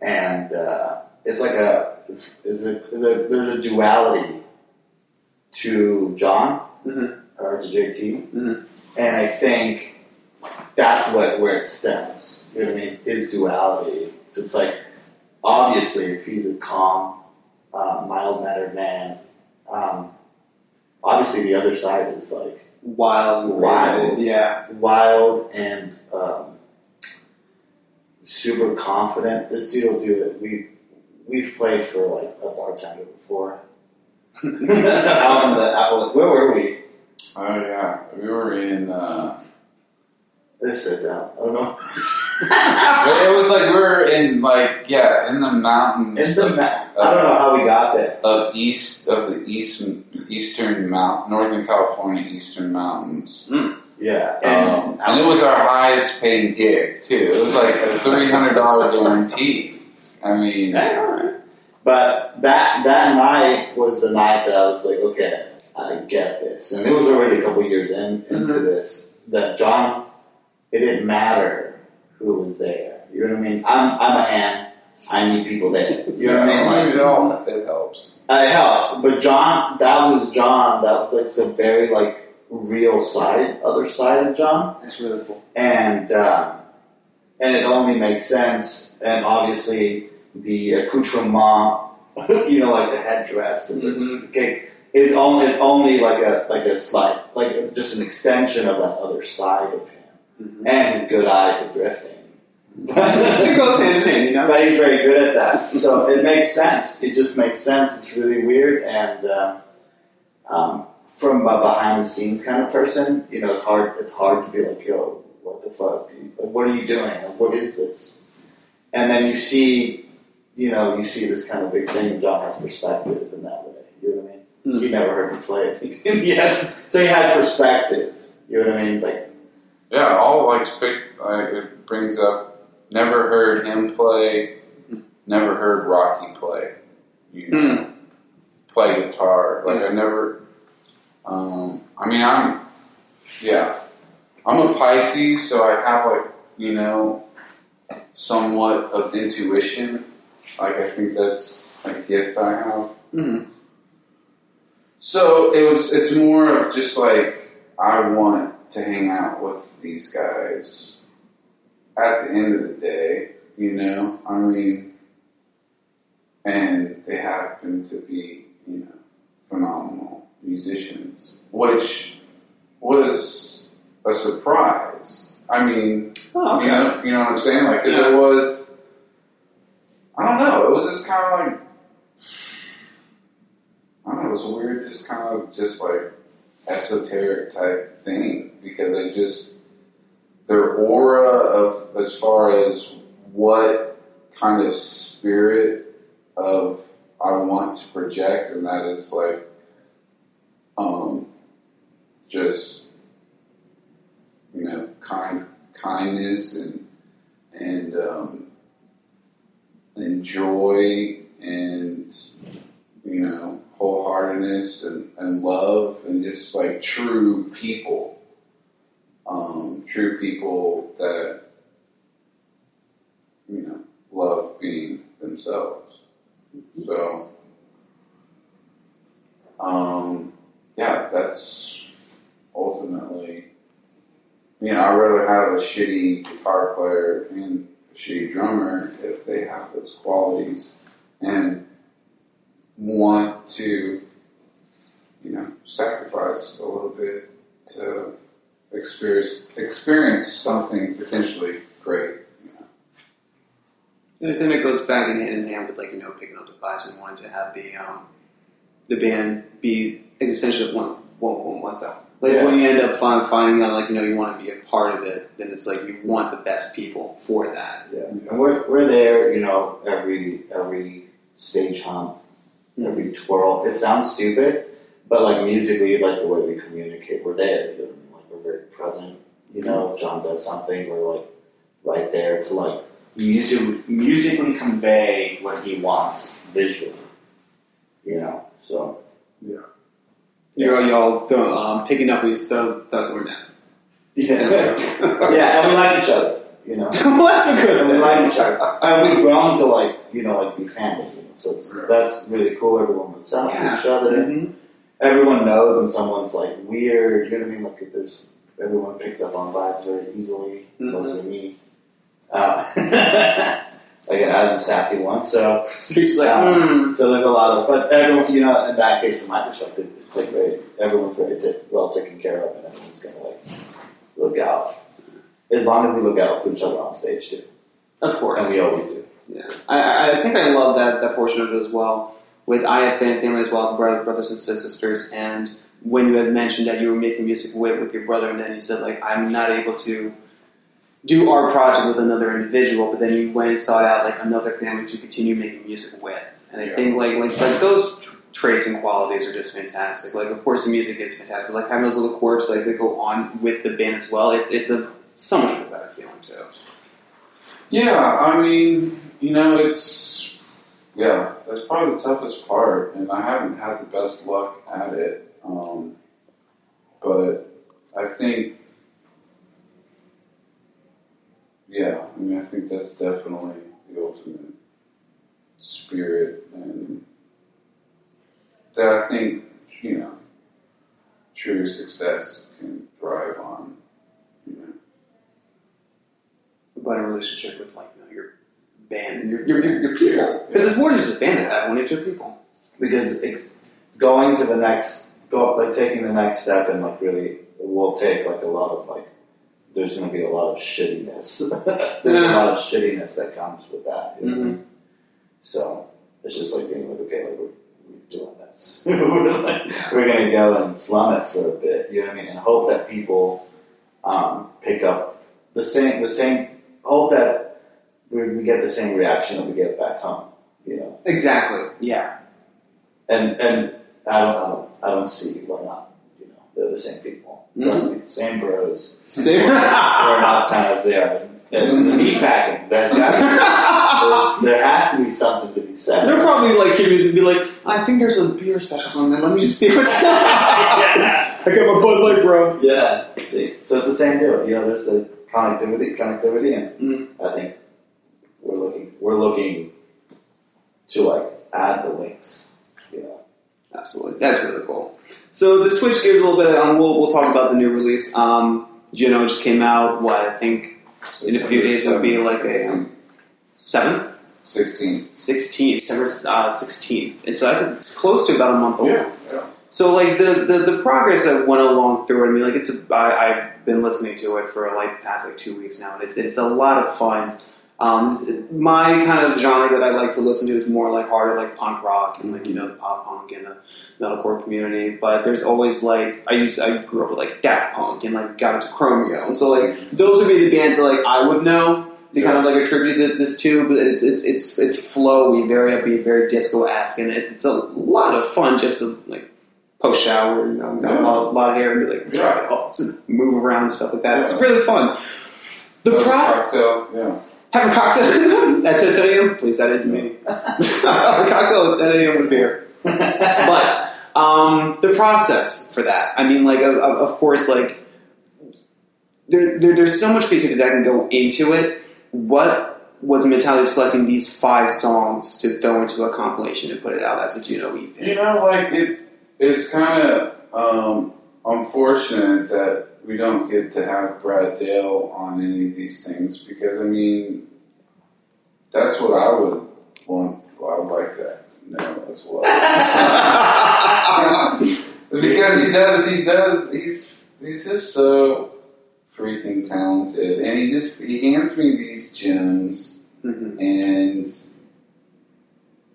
and uh, it's like a it's, it's a, it's a there's a duality to John Mhm. or to JT, Mhm. and I think that's what where it stems. You know what I mean? His duality. So it's like obviously if he's a calm, uh, mild mannered man, um, obviously the other side is like Wild, Wild. yeah. wild and um, super confident. This dude will do it. We we've played for like a bartender before. Out in the Apple. Where were we? Oh, yeah. We were in. Uh, Let's sit down. I don't know. it was like we were in, like, yeah, in the mountains. It's the ma- I don't know how we got there. of east of the east eastern mount northern California eastern mountains, Yeah, and um, and it was our highest paying gig too. It was like a three hundred dollar guarantee. I mean, Yeah, all right. But that that night was the night that I was like, okay, I get this, and it was already a couple years in into Mhm. this. That John, it didn't matter who was there. You know what I mean? I'm I'm a ham. I need people there. You know what I mean? Like, it all it helps. uh, it helps. But John, that was John. That was like some very like real side, other side of John That's really cool. and um, and it only makes sense. And obviously, the accoutrement, you know, like the headdress and the, Mhm. the cake, is only it's only like a like a slight like just an extension of that other side of him, Mhm. and his good eye for drifting. It goes hand in hand, you know. But he's very good at that, so it makes sense. It just makes sense. It's really weird, and um, um, from a behind the scenes kind of person, you know, it's hard. It's hard to be like, "Yo, what the fuck? Like, what are you doing? Like, what is this?" And then you see, you know, you see this kind of big thing. John has perspective in that way. You know what I mean? Hmm. He never heard me play it. yes, so he has perspective. You know what I mean? Like, Yeah, all like speak, like it brings up. Never heard him play. Never heard Rocky play. You know, Hmm. play guitar. Like I never. Um, I mean, I'm. Yeah, I'm a Pisces, so I have like you know, somewhat of intuition. Like I think that's a gift I have. Mhm. So it was. It's more of just like I want to hang out with these guys. At the end of the day, you know, I mean, and they happen to be, you know, phenomenal musicians, which was a surprise. I mean, Oh, you okay. know, you know what I'm saying? Like, 'cause Yeah. it was, I don't know, it was just kind of like, I don't know, it was weird, just kind of just like esoteric type thing because I just their aura of as far as what kind of spirit of I want to project, and that is like um, just you know kind kindness and and um, and joy and you know wholeheartedness and, and love and just like true people. Um, true people that you know love being themselves. So um, yeah that's ultimately you know I'd rather have a shitty guitar player and a shitty drummer if they have those qualities and want to, you know, sacrifice a little bit to experience experience something potentially great. You know. And then it goes back in hand in hand with like you know picking up the vibes and wanting to have the um, the band be an extension of one one one oneself. Like Yeah. when you end up find, finding out like you know you want to be a part of it, then it's like you want the best people for that. Yeah, and we're we're there, you know, every every stage hump, every twirl. It sounds stupid, but like musically, like the way we communicate, we're there. You know, present. You know, if John does something, we're like right there to like music, musically convey what he wants visually. You know, so Yeah. You're y'all throw, um, picking up these throw throw door down. yeah, yeah, and we like each other. You know. well, that's a good and we like each other. And we've grown to like, you know, like be family. You know? So it's, Right. that's really cool. Everyone looks out Yeah. for each other. Mhm. Everyone knows when someone's like weird. You know what I mean? Like if there's everyone picks up on vibes very easily. Mhm. Mostly me. Uh, like I'm the sassy one. So Um, hmm. so there's a lot of, but everyone, you know, in that case, from my perspective, it's like very, everyone's very t- well taken care of, and everyone's gonna like look out. As long as we look out for each other on stage too, of course. and we always do. Yeah, I- I, I think I love that that portion of it as well. With IFN family as well, brother, brothers and sisters, and when you had mentioned that you were making music with, with your brother, and then you said like I'm not able to do our project with another individual, but then you went and sought out like another family to continue making music with, and I Yeah. think like like like those tr- traits and qualities are just fantastic. Like of course the music is fantastic. Like having those little quirks like that go on with the band as well. It, it's a so much better feeling too. Yeah, I mean, you know, it's yeah, that's probably the toughest part, and I haven't had the best luck at it. Um, but I think, yeah, I mean, I think that's definitely the ultimate spirit, and that I think you know, true success can thrive on. You know, but a relationship with like you know, your band and your your, your, your people. Because it's more than just a band point; it's your people. because it's going to the next go like taking the next step and like really it will take like a lot of like there's going to be a lot of shittiness there's a lot of shittiness that comes with that you know? Mhm. so it's just like being like okay like we're, we're doing this we're, like, we're going to go and slum it for a bit you know what I mean and hope that people um, pick up the same the same hope that we, we get the same reaction that we get back home you know Exactly. Yeah. and and I don't, I don't, I don't see why not. You know, they're the same people. Trust me, same bros. Same. We're not as they are. And the meat packing. That's got there has to be something to be said. They're probably like curious and be like, I think there's a beer special on there. Let me just see what's. I got my Bud Light, bro. yeah. See, so it's the same deal. You know, there's the connectivity, connectivity, and Mm. I think we're looking, we're looking to like add the links. You know, Absolutely, that's really cool. So to switch gears a little bit, um, we'll we'll talk about the new release. Um, Juno just came out. What I think in a few days it'll be like a um, seventh, 16. sixteenth, December uh, sixteenth, and so that's close to about a month old. Yeah, yeah. So like the, the, the progress that went along through it, I mean, like it's a, I, I've been listening to it for like the past like two weeks now, and it's, it's a lot of fun. Um, my kind of genre that I like to listen to is more like harder, like punk rock and like you know the pop punk and the metalcore community. But there's always like I used to, I grew up with like Daft Punk and like got into Chromeo, so like those would be the bands that like I would know to kind of like attribute this to. But it's it's it's it's flowy, very upbeat, very disco esque, and it's a lot of fun just to like post shower, you know, got a, lot, a lot of hair and be like Yeah. move around and stuff like that. It's really fun. The cocktail, yeah. Have a cocktail at 10 a.m. Please, that is me. Have a cocktail at 10 a.m. with beer. But um, the process for that, I mean, like, of, of of course, like, there, there, there's so much creativity that can go into it. What was the mentality of selecting these five songs to throw into a compilation and put it out as a Juno EP? You know, like it, it's kind of um, unfortunate that we don't get to have Brad Dale on any of these things because I mean, that's what I would want. Well, I would like to know as well. because he does, he does, he's he's just so freaking talented, and he just he hands me these gems, Mhm. and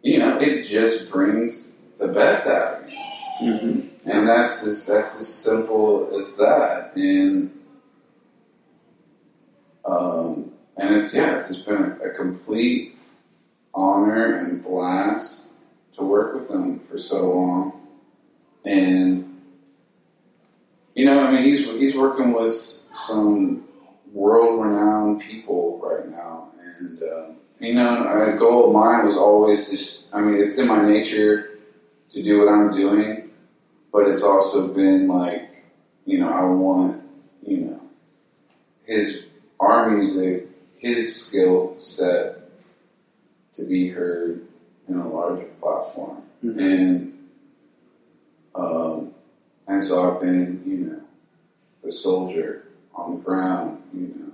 you know, it just brings the best out of me. Mhm. And that's as that's as simple as that. And um, and it's yeah, it's just been a, a complete honor and blast to work with him for so long. And you know, I mean, he's he's working with some world-renowned people right now, and uh, you know, a goal of mine was always just. I mean, it's in my nature to do what I'm doing, but it's also been like, you know, I want, you know, his our music, his skill set to be heard in a larger platform, Mhm. and um, and so I've been, you know, the soldier on the ground, you know,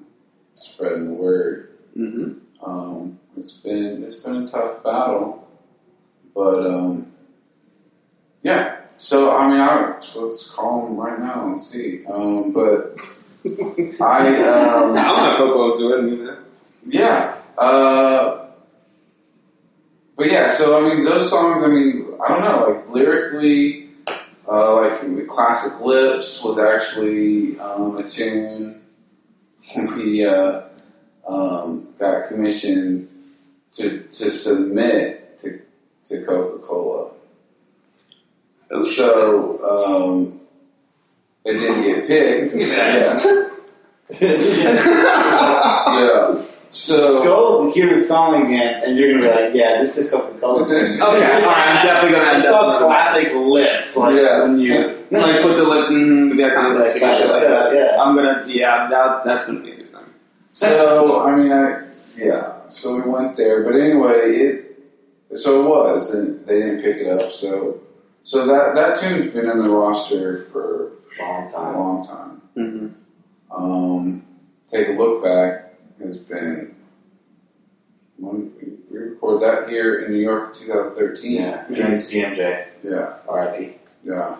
spreading the word. Mhm. Um, it's been it's been a tough battle, but um, yeah. So I mean, I, let's call him right now and see. Um, but I um, I don't have Coco's to it. Yeah. Uh, but yeah, so I mean, those songs. I mean, I don't know, like lyrically, uh, like the classic "Lips" was actually um, a tune we uh, um, got commissioned to to submit to to Coca Cola. So um, it didn't get picked. Yes. Yeah. yeah. So Go hear the song again, and you're gonna be like, "Yeah, this is Coca Cola." Okay, all right, I'm definitely gonna end up that. called to the- classic lips. Like Yeah. when you like put the lip, mm, that kind of like, Yeah, shit like that. yeah. I'm gonna, yeah, that, that's gonna be a good thing. So I mean, I yeah. So we went there, but anyway, it so it was, and they didn't pick it up. So so that that tune's been in the roster for long a time. long time. Mm-hmm. Um, take a look back has been when we we recorded that here in New York, 2013. Yeah, during CMJ, yeah, R.I.P. yeah.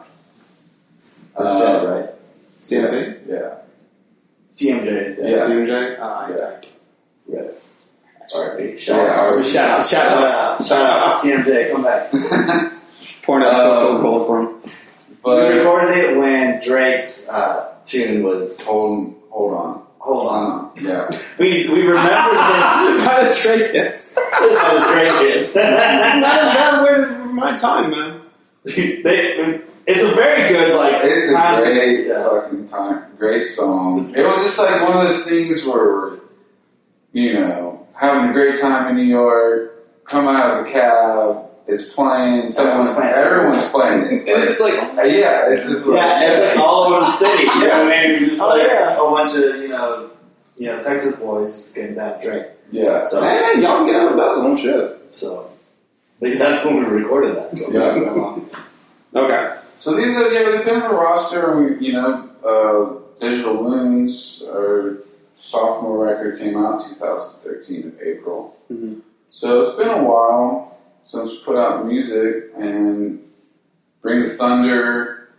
That's Uh, sad, right? CMP? Yeah, CMJ is dead. Yeah. CMJ? Uh, yeah. R.I.P. Shout Yeah, out, R.I.P. shout out, shout out, shout out, CMJ, come back. Pouring out Um, Coca Cola for him. we recorded it when Drake's uh, tune was. hold hold on, Hold on, on. Yeah. we we remember this. How to trade this. that was Drake hits. Not a bad way to my time, man. they, it's a very good like. It's a time- great Yeah. fucking time, great song. It was just like one of those things where, you know, having a great time in New York, come out of a cab, it's playing, someone's Everyone's playing. everyone's playing it. And it's just like, Uh, yeah, it's just like, Yeah, it's like all over the city. You know what I mean? You're just Oh, like yeah. a bunch of you know, you know, Texas boys just getting that drink. yeah. So, man, y'all get out the best of them, shit. so but that's when we recorded that. So Yeah. that's that long. Okay. So these are yeah, they've been on the roster. We, you know, uh, Digital Wounds, our sophomore record came out 2013 of April. Mhm. So it's been a while since we put out music, and Bring the Thunder,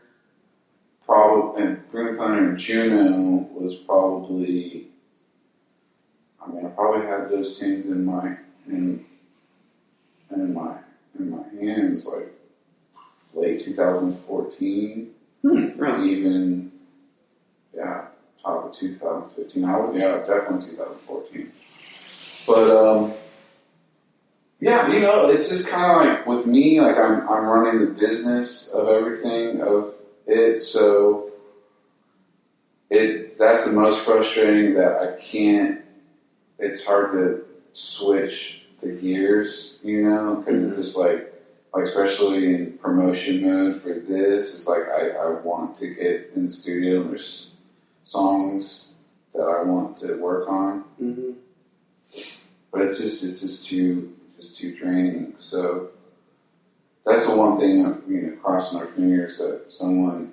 probably, and Bring the Thunder and Juno was probably I mean, I probably had those tunes in my in in my in my hands like late 2014, Hmm, really? even yeah, top of 2015. I would yeah, definitely 2014. But um, yeah, you know, it's just kind of like with me, like I'm I'm running the business of everything of it, so it that's the most frustrating that I can't. It's hard to switch the gears, you know, because it's just like like especially in promotion mode for this, it's like I, I want to get in the studio and there's songs that I want to work on, hmm but it's just it's just too just too draining. So that's the one thing I'm you know, crossing our fingers that someone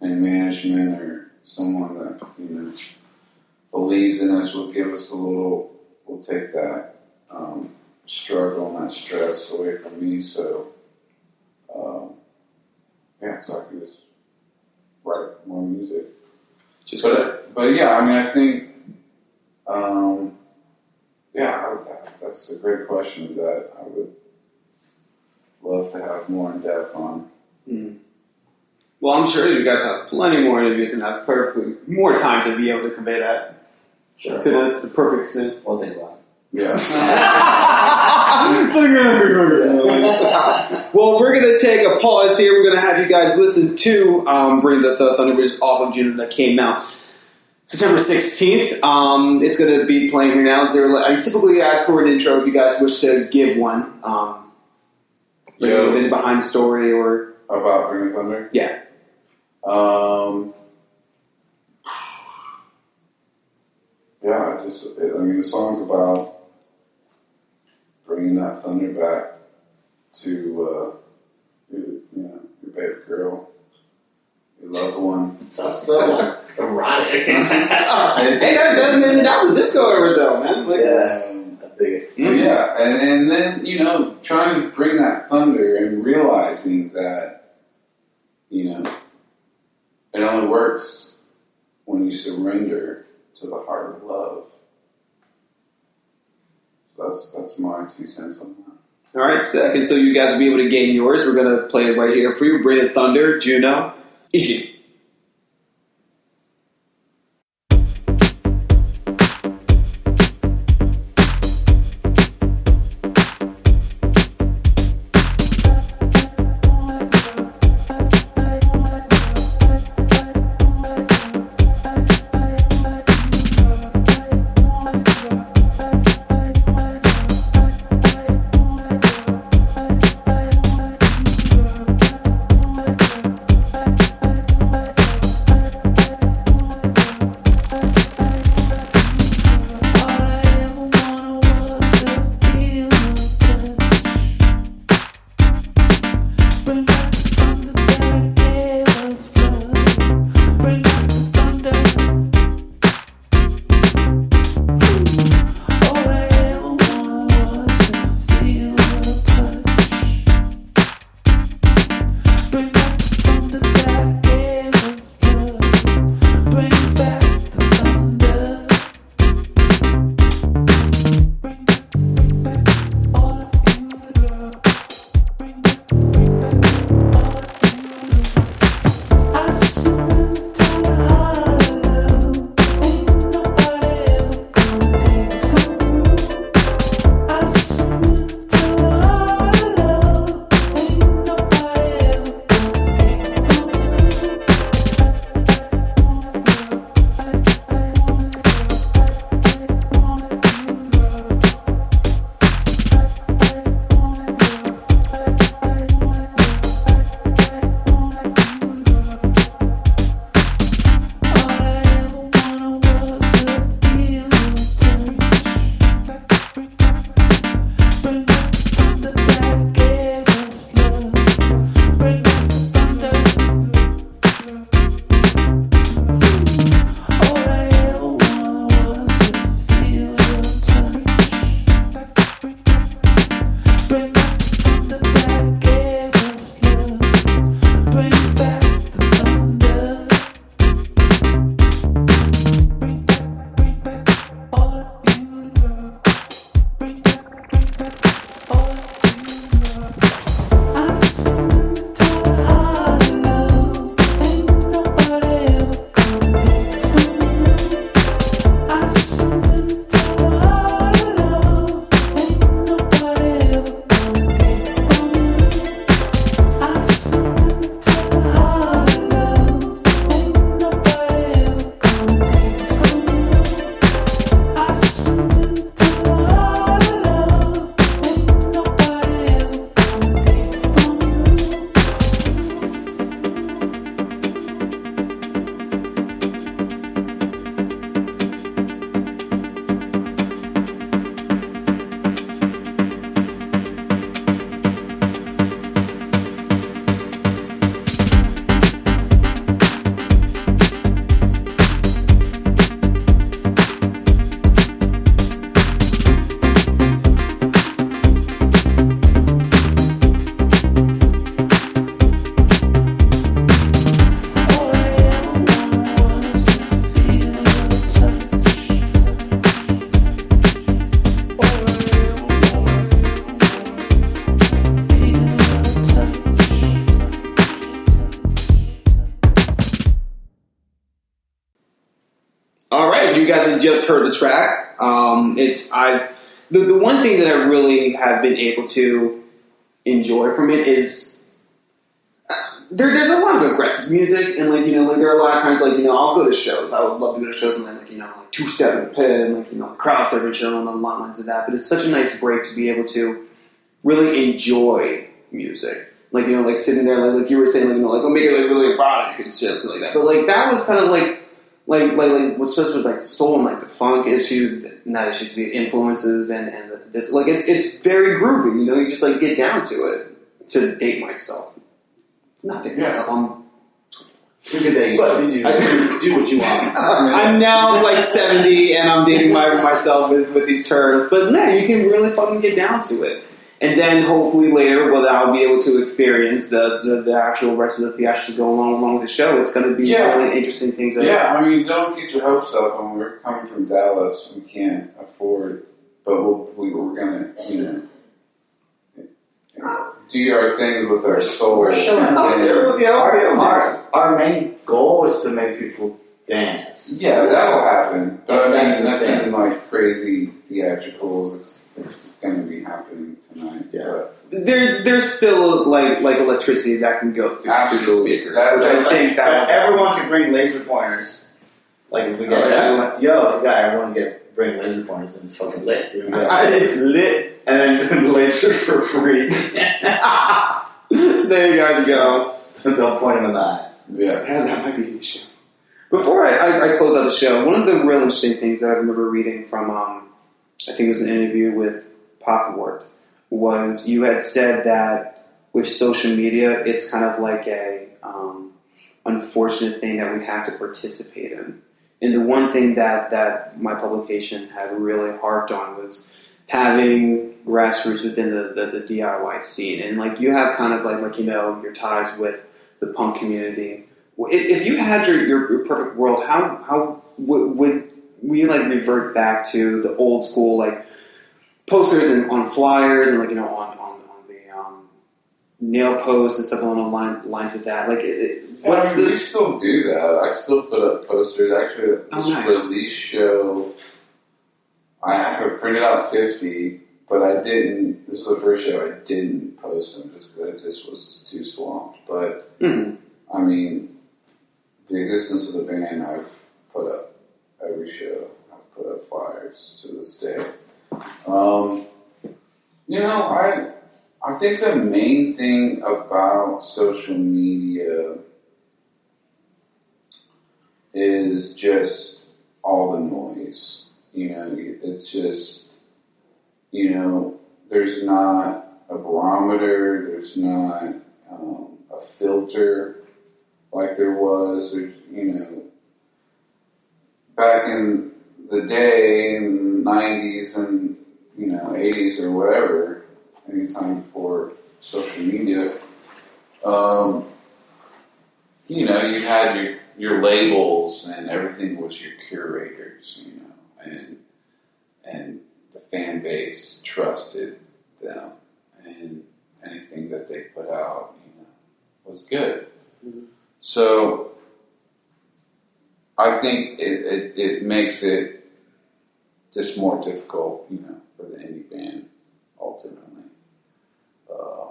in management or someone that you know believes in us will give us a little We'll take that um, struggle and that stress away from me. So um, yeah, so I can just write more music. Just But it but yeah, I mean, I think um, yeah, I would, that, that's a great question that I would love to have more in depth on. Mhm. Well, I'm sure you guys have plenty more interviews and have perfectly more time to be able to convey that Sure. to the, the perfect extent. We'll think about Yeah. so you're gonna figure it out. well, we're gonna take a pause here. We're gonna have you guys listen to um, "Bring the, the Thunder Bridge" off of June that came out September 16th. Um, it's gonna be playing here now. Is there? I typically ask for an intro if you guys wish to give one. Um, like Yo. a bit behind the story or About Bring the Thunder? Yeah. Um, yeah, it's just, it, I mean, the song's about bringing that thunder back to, uh, your, you know, your baby girl, your loved one. it. Sounds so erotic. hey, that, that, that was a disco era though, man. Like, Yeah. Um, I dig it. But yeah, and, and then you know, trying to bring that thunder and realizing that you know it only works when you surrender to the heart of love. So that's that's my two cents on that. All right, second, so you guys will be able to gain yours. We're gonna play it right here for you. Bring it Thunder, Juno, Ishi. To enjoy from it is there, there's a lot of aggressive music, and like you know, like there are a lot of times like you know I'll go to shows. I would love to go to shows and then like you know like two step in the pit and like you know crowd serving show and the lines of that. But it's such a nice break to be able to really enjoy music. Like you know, like sitting there, like, like you were saying, like you know, like it like really erotic and shit, something like that. But like that was kind of like like like like what's supposed with like soul and like the funk issues, not issues, the influences and and the, like it's it's very groovy. You know, you just like get down to it. To date myself, not date Yeah. myself. I'm Look at that. You But do, I- do what you want. I'm now like 70 and I'm dating my, myself with, with these terms. But no, you can really fucking get down to it. And then hopefully later, well, I'll be able to experience the, the, the actual rest of the theatrics go along along with the show. It's going to be Yeah. really interesting things. Yeah, I mean, don't get your hopes up. When we're coming from Dallas, we can't afford, but we'll, we, we're gonna, you know, do our thing with our soul. We're showing I'll with you. I'll Our, our, our main goal is to make people dance. Yeah, that'll happen. But I mean, the nothing thing. like crazy theatricals is, is going to be happening tonight. Yeah. But There, there's still like like electricity that can go through, through the speakers, That- which I that- think that everyone can bring laser pointers. Like if we got Oh, yeah. everyone, yo, if we got everyone to get bring laser pointers, and it's fucking lit. There. I- it's lit, and then laser for free. there you guys go. Don't point them in the eyes. yeah, Man, that might be the issue. Before I, I, I close out the show, one of the real interesting things that I remember reading from, um, I think it was an interview with Popwart, was you had said that with social media, it's kind of like a um, unfortunate thing that we have to participate in. And the one thing that, that my publication had really harped on was having grassroots within the, the, the DIY scene. And like you have kind of like, like you know, your ties with the punk community. If, if you had your, your, your perfect world, how how would, would you like revert back to the old school like posters and on flyers and like you know on on, on the um, nail posts and stuff along the line, lines of that? Like, it, what's I mean, we still do that. I still put up posters. Actually, Oh, this nice. release show, I have printed out fifty, but I didn't. This was the first show I didn't post them just because just was too swamped. But Mhm. I mean, the existence of the band, I've put up every show. I've put up flyers to this day. Um, you know, I I think the main thing about social media is just all the noise. You know, it's just you know, there's not a barometer. There's not um, a filter like there was. There's, you know, back in the day, in the 90s and, you know, 80s or whatever, anytime before social media, um, you know, you had your, your labels and everything was your curators, you know, and, and the fan base trusted them and anything that they put out, you know, was good. Mhm. So I think it, it, it makes it just more difficult, you know, for the indie band ultimately. Um,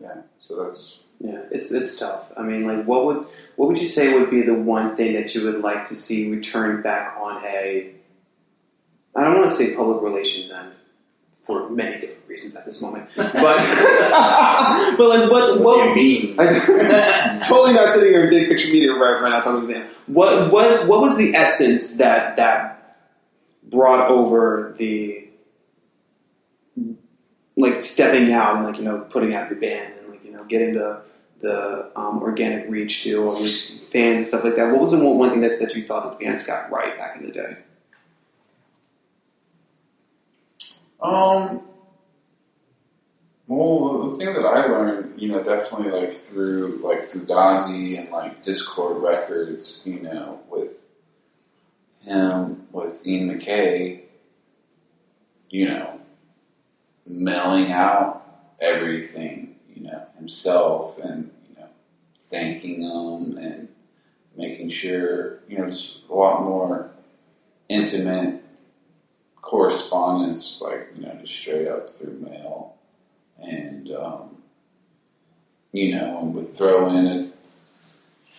yeah, so that's Yeah, it's it's tough. I mean, like, what would what would you say would be the one thing that you would like to see return back on a? I don't want to say public relations end for many different reasons at this moment, but but like, what What what? do you mean? totally not sitting here in big picture media right, right now talking to them. What what what was the essence that that brought over the like stepping out and like you know putting out your band and like you know getting the the um, organic reach to your fans and stuff like that. What was the one, thing that, that you thought the bands got right back in the day? Um. Well, the thing that I learned, you know, definitely like through like Fugazi and like Dischord Records, you know, with him, with Ian MacKaye, you know, mailing out everything, you know, himself and, thanking them and, making sure you know just a lot more intimate correspondence, like you know, just straight up through mail, and um, you know, and would throw in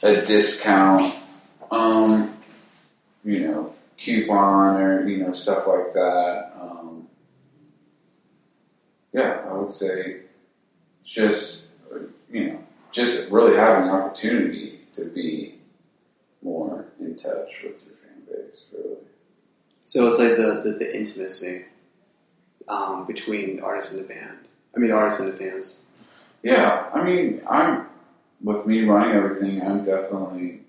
a, a discount, um, you know, coupon or you know stuff like that. Um, yeah, I would say just you know just really having the opportunity to be more in touch with your fan base, really. So it's like the, the, the intimacy um, between the artist and the band. I mean, artists and the fans. Yeah, I mean, I'm with me running everything. I'm definitely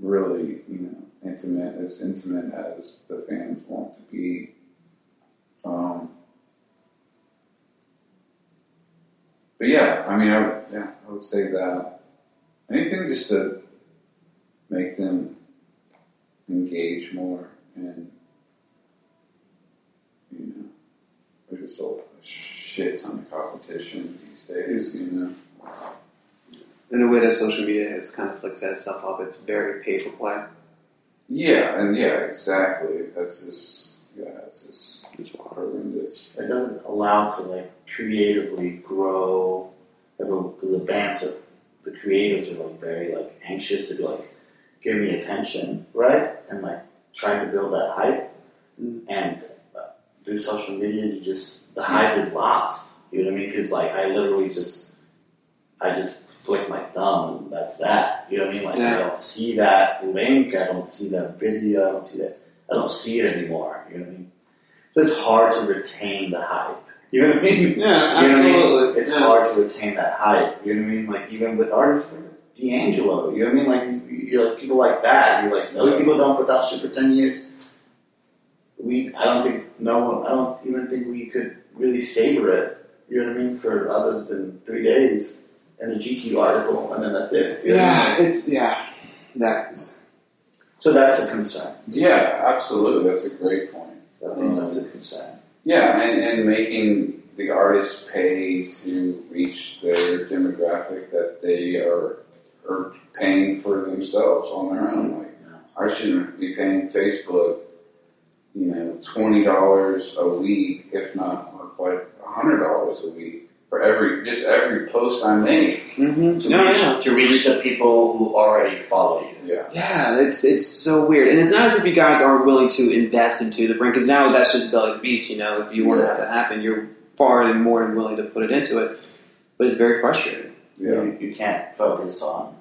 really, you know, intimate as intimate as the fans want to be. Um, but yeah, I mean, I yeah, I would say that anything just to make them engage more and you know, there's just a shit ton of competition these days, you know. In a way that social media has kind of like set itself up, it's very pay for play. Yeah, and yeah, exactly. That's just yeah, it's just It's wild. horrendous. It doesn't allow to like creatively grow. Because the bands are, the creatives are like very like anxious to be like, give me attention, right? And like trying to build that hype. Mm. And uh, through social media, you just the hype is lost. You know what I mean? Because like I literally just, I just flick my thumb and that's that. You know what I mean? Like Yeah. I don't see that link. I don't see that video. I don't see that. I don't see it anymore. You know what I mean? So it's hard to retain the hype. You know what I mean? Yeah, You know I mean? absolutely. It's Yeah. hard to retain that hype. You know what I mean? Like even with artists like D'Angelo, you know what I mean? Like you're like people like that. You're like those Yeah. people don't put out shit for ten years. We, I don't think no one. I don't even think we could really savor it. You know what I mean? For other than three days and a GQ article, and then that's it. You know what I Yeah, mean? it's yeah. That is So that's a concern. Yeah, absolutely. That's a great point. I think that's a concern. Yeah, and, and making the artists pay to reach their demographic that they are are paying for themselves on their own. Mm-hmm. Like I shouldn't be paying Facebook, you know, twenty dollars a week, if not like hundred dollars a week for every just every post I make. mm-hmm. To, no, reach, yeah. to reach the people who already follow you. Yeah, Yeah, it's it's so weird, and it's not as if you guys aren't willing to invest into the brand because now that's just belly of the beast. You know, if you want to have that happen, you're far and more than willing to put it into it, but it's very frustrating. yeah. You, you can't focus on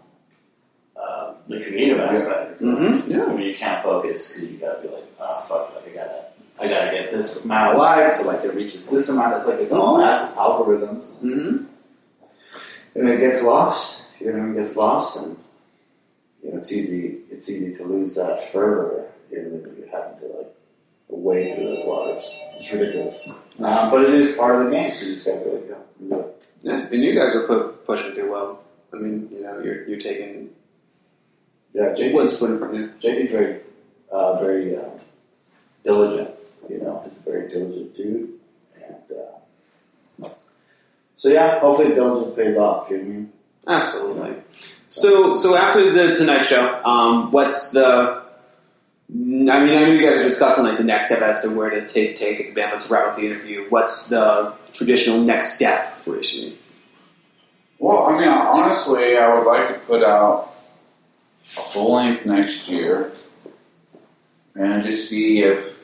uh, the creative aspect. Mm-hmm. I Yeah. mean, you can't focus because you gotta be like, ah, fuck, like I gotta, I gotta get this amount of likes, so like it reaches this amount of, like it's all al- algorithms, Mm-hmm. and it gets lost. You know, it gets lost, and you know, it's easy, it's easy to lose that fervor. You know, you're having to like wade through those waters. It's ridiculous, um, but it is part of the game. So you just gotta like, go, do. Yeah, and you guys are pu- pushing through well. I mean, you know, you're you're taking Yeah, JT what's put in front of you. JD's very, uh, very uh, diligent. You know, he's a very diligent dude, and uh, so yeah, hopefully diligence pays off. You know what I mean? Absolutely. So, so after the Tonight Show, um, what's the? I mean, I know you guys are discussing like the next step as to where to take take the band. Let's wrap up the interview. What's the traditional next step for Ishimi? Well, I mean, honestly, I would like to put out a full length next year and just see if,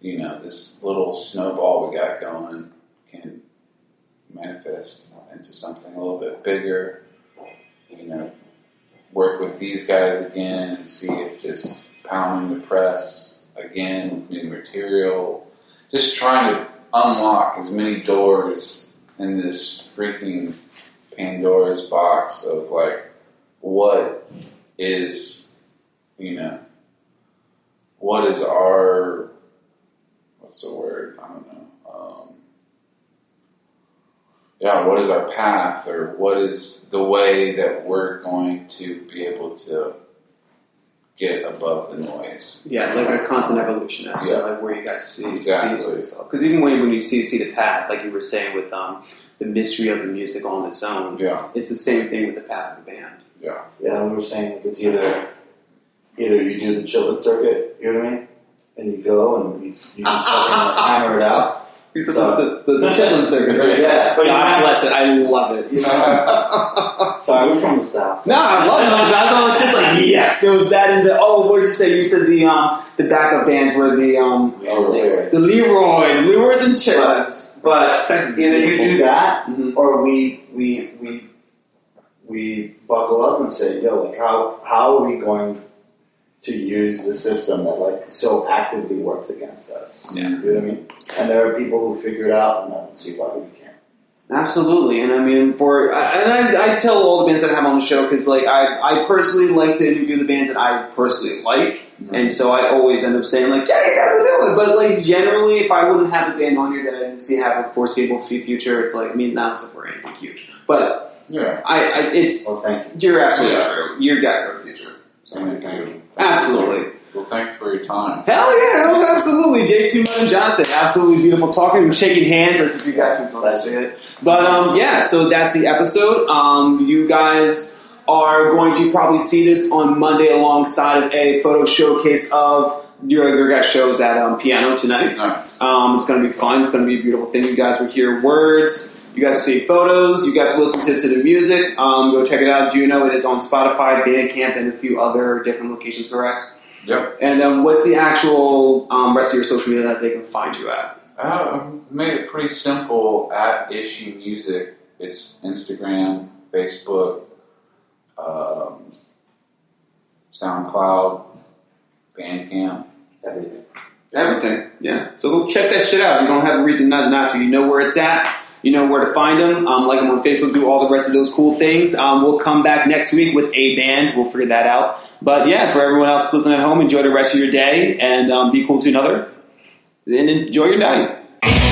you know, this little snowball we got going can manifest into something a little bit bigger. You know, work with these guys again and see if just pounding the press again with new material, just trying to unlock as many doors in this freaking Pandora's box of like what is you know what is our what's the word I don't know um, yeah what is our path or what is the way that we're going to be able to get above the noise Yeah, like a constant evolution as Yeah. to like where you guys see Exactly. see yourself. Because even when when you see see the path, like you were saying with um, the mystery of the music on its own, yeah it's the same thing with the path of the band. Yeah. Yeah, we were saying it's either either you do the Chitlin circuit, you know what I mean, and you go and you, you just fucking hammer it out. He's So- the, the, the Chitlin circuit, right? Yeah, but God have- bless it. I love it. You know, sorry, we're from the south. so- No, I love it. That's all. It's just like yes. It was that in the. Oh, what did you say? You said the um the backup bands were the um Oh, Leroy. the Leroy's, Leroy's and Chitlins. But Texas is either you do that, Mhm. or we we we we buckle up and say, "Yo, like how how are we going to use the system that like so actively works against us?" Yeah. You know what I mean? And there are people who figure it out, and I don't see why we can't. Absolutely, and I mean, for and I, I tell all the bands that I have on the show because, like, I, I personally like to interview the bands that I personally like, mm-hmm. and so I always end up saying like, "Yeah, you guys are doing it." But like, generally, if I wouldn't have a band on here that I didn't see have a foreseeable future, it's like, I mean, not for anything huge, but Yeah. I, I it's Well, thank you. you're absolutely Yeah. true. You guys are the future. Thank you. Thank you. Absolutely. Well, thank you for your time. Hell yeah, no, absolutely. JT Mud and Jonathan, absolutely beautiful talking. I'm shaking hands as if you guys can feel see it. But um, yeah, so that's the episode. Um, you guys are going to probably see this on Monday alongside of a photo showcase of your, your guys' shows at um, Piano tonight. Um, it's going to be fun. It's going to be a beautiful thing. You guys will hear words. You guys see photos. You guys listen to, to the music. Um, go check it out. Juno. It is on Spotify, Bandcamp, and a few other different locations. Correct. Yep. And um, what's the actual um, rest of your social media that they can find you at? Uh, I've made it pretty simple at Ishi Music. It's Instagram, Facebook, um, SoundCloud, Bandcamp. Everything. Everything. Yeah. So go check that shit out. You don't have a reason not, not to. You know where it's at. You know where to find them. Um, like them on Facebook. Do all the rest of those cool things. Um, we'll come back next week with a band. We'll figure that out. But yeah, for everyone else listening at home, enjoy the rest of your day and um, be cool to another. And enjoy your night.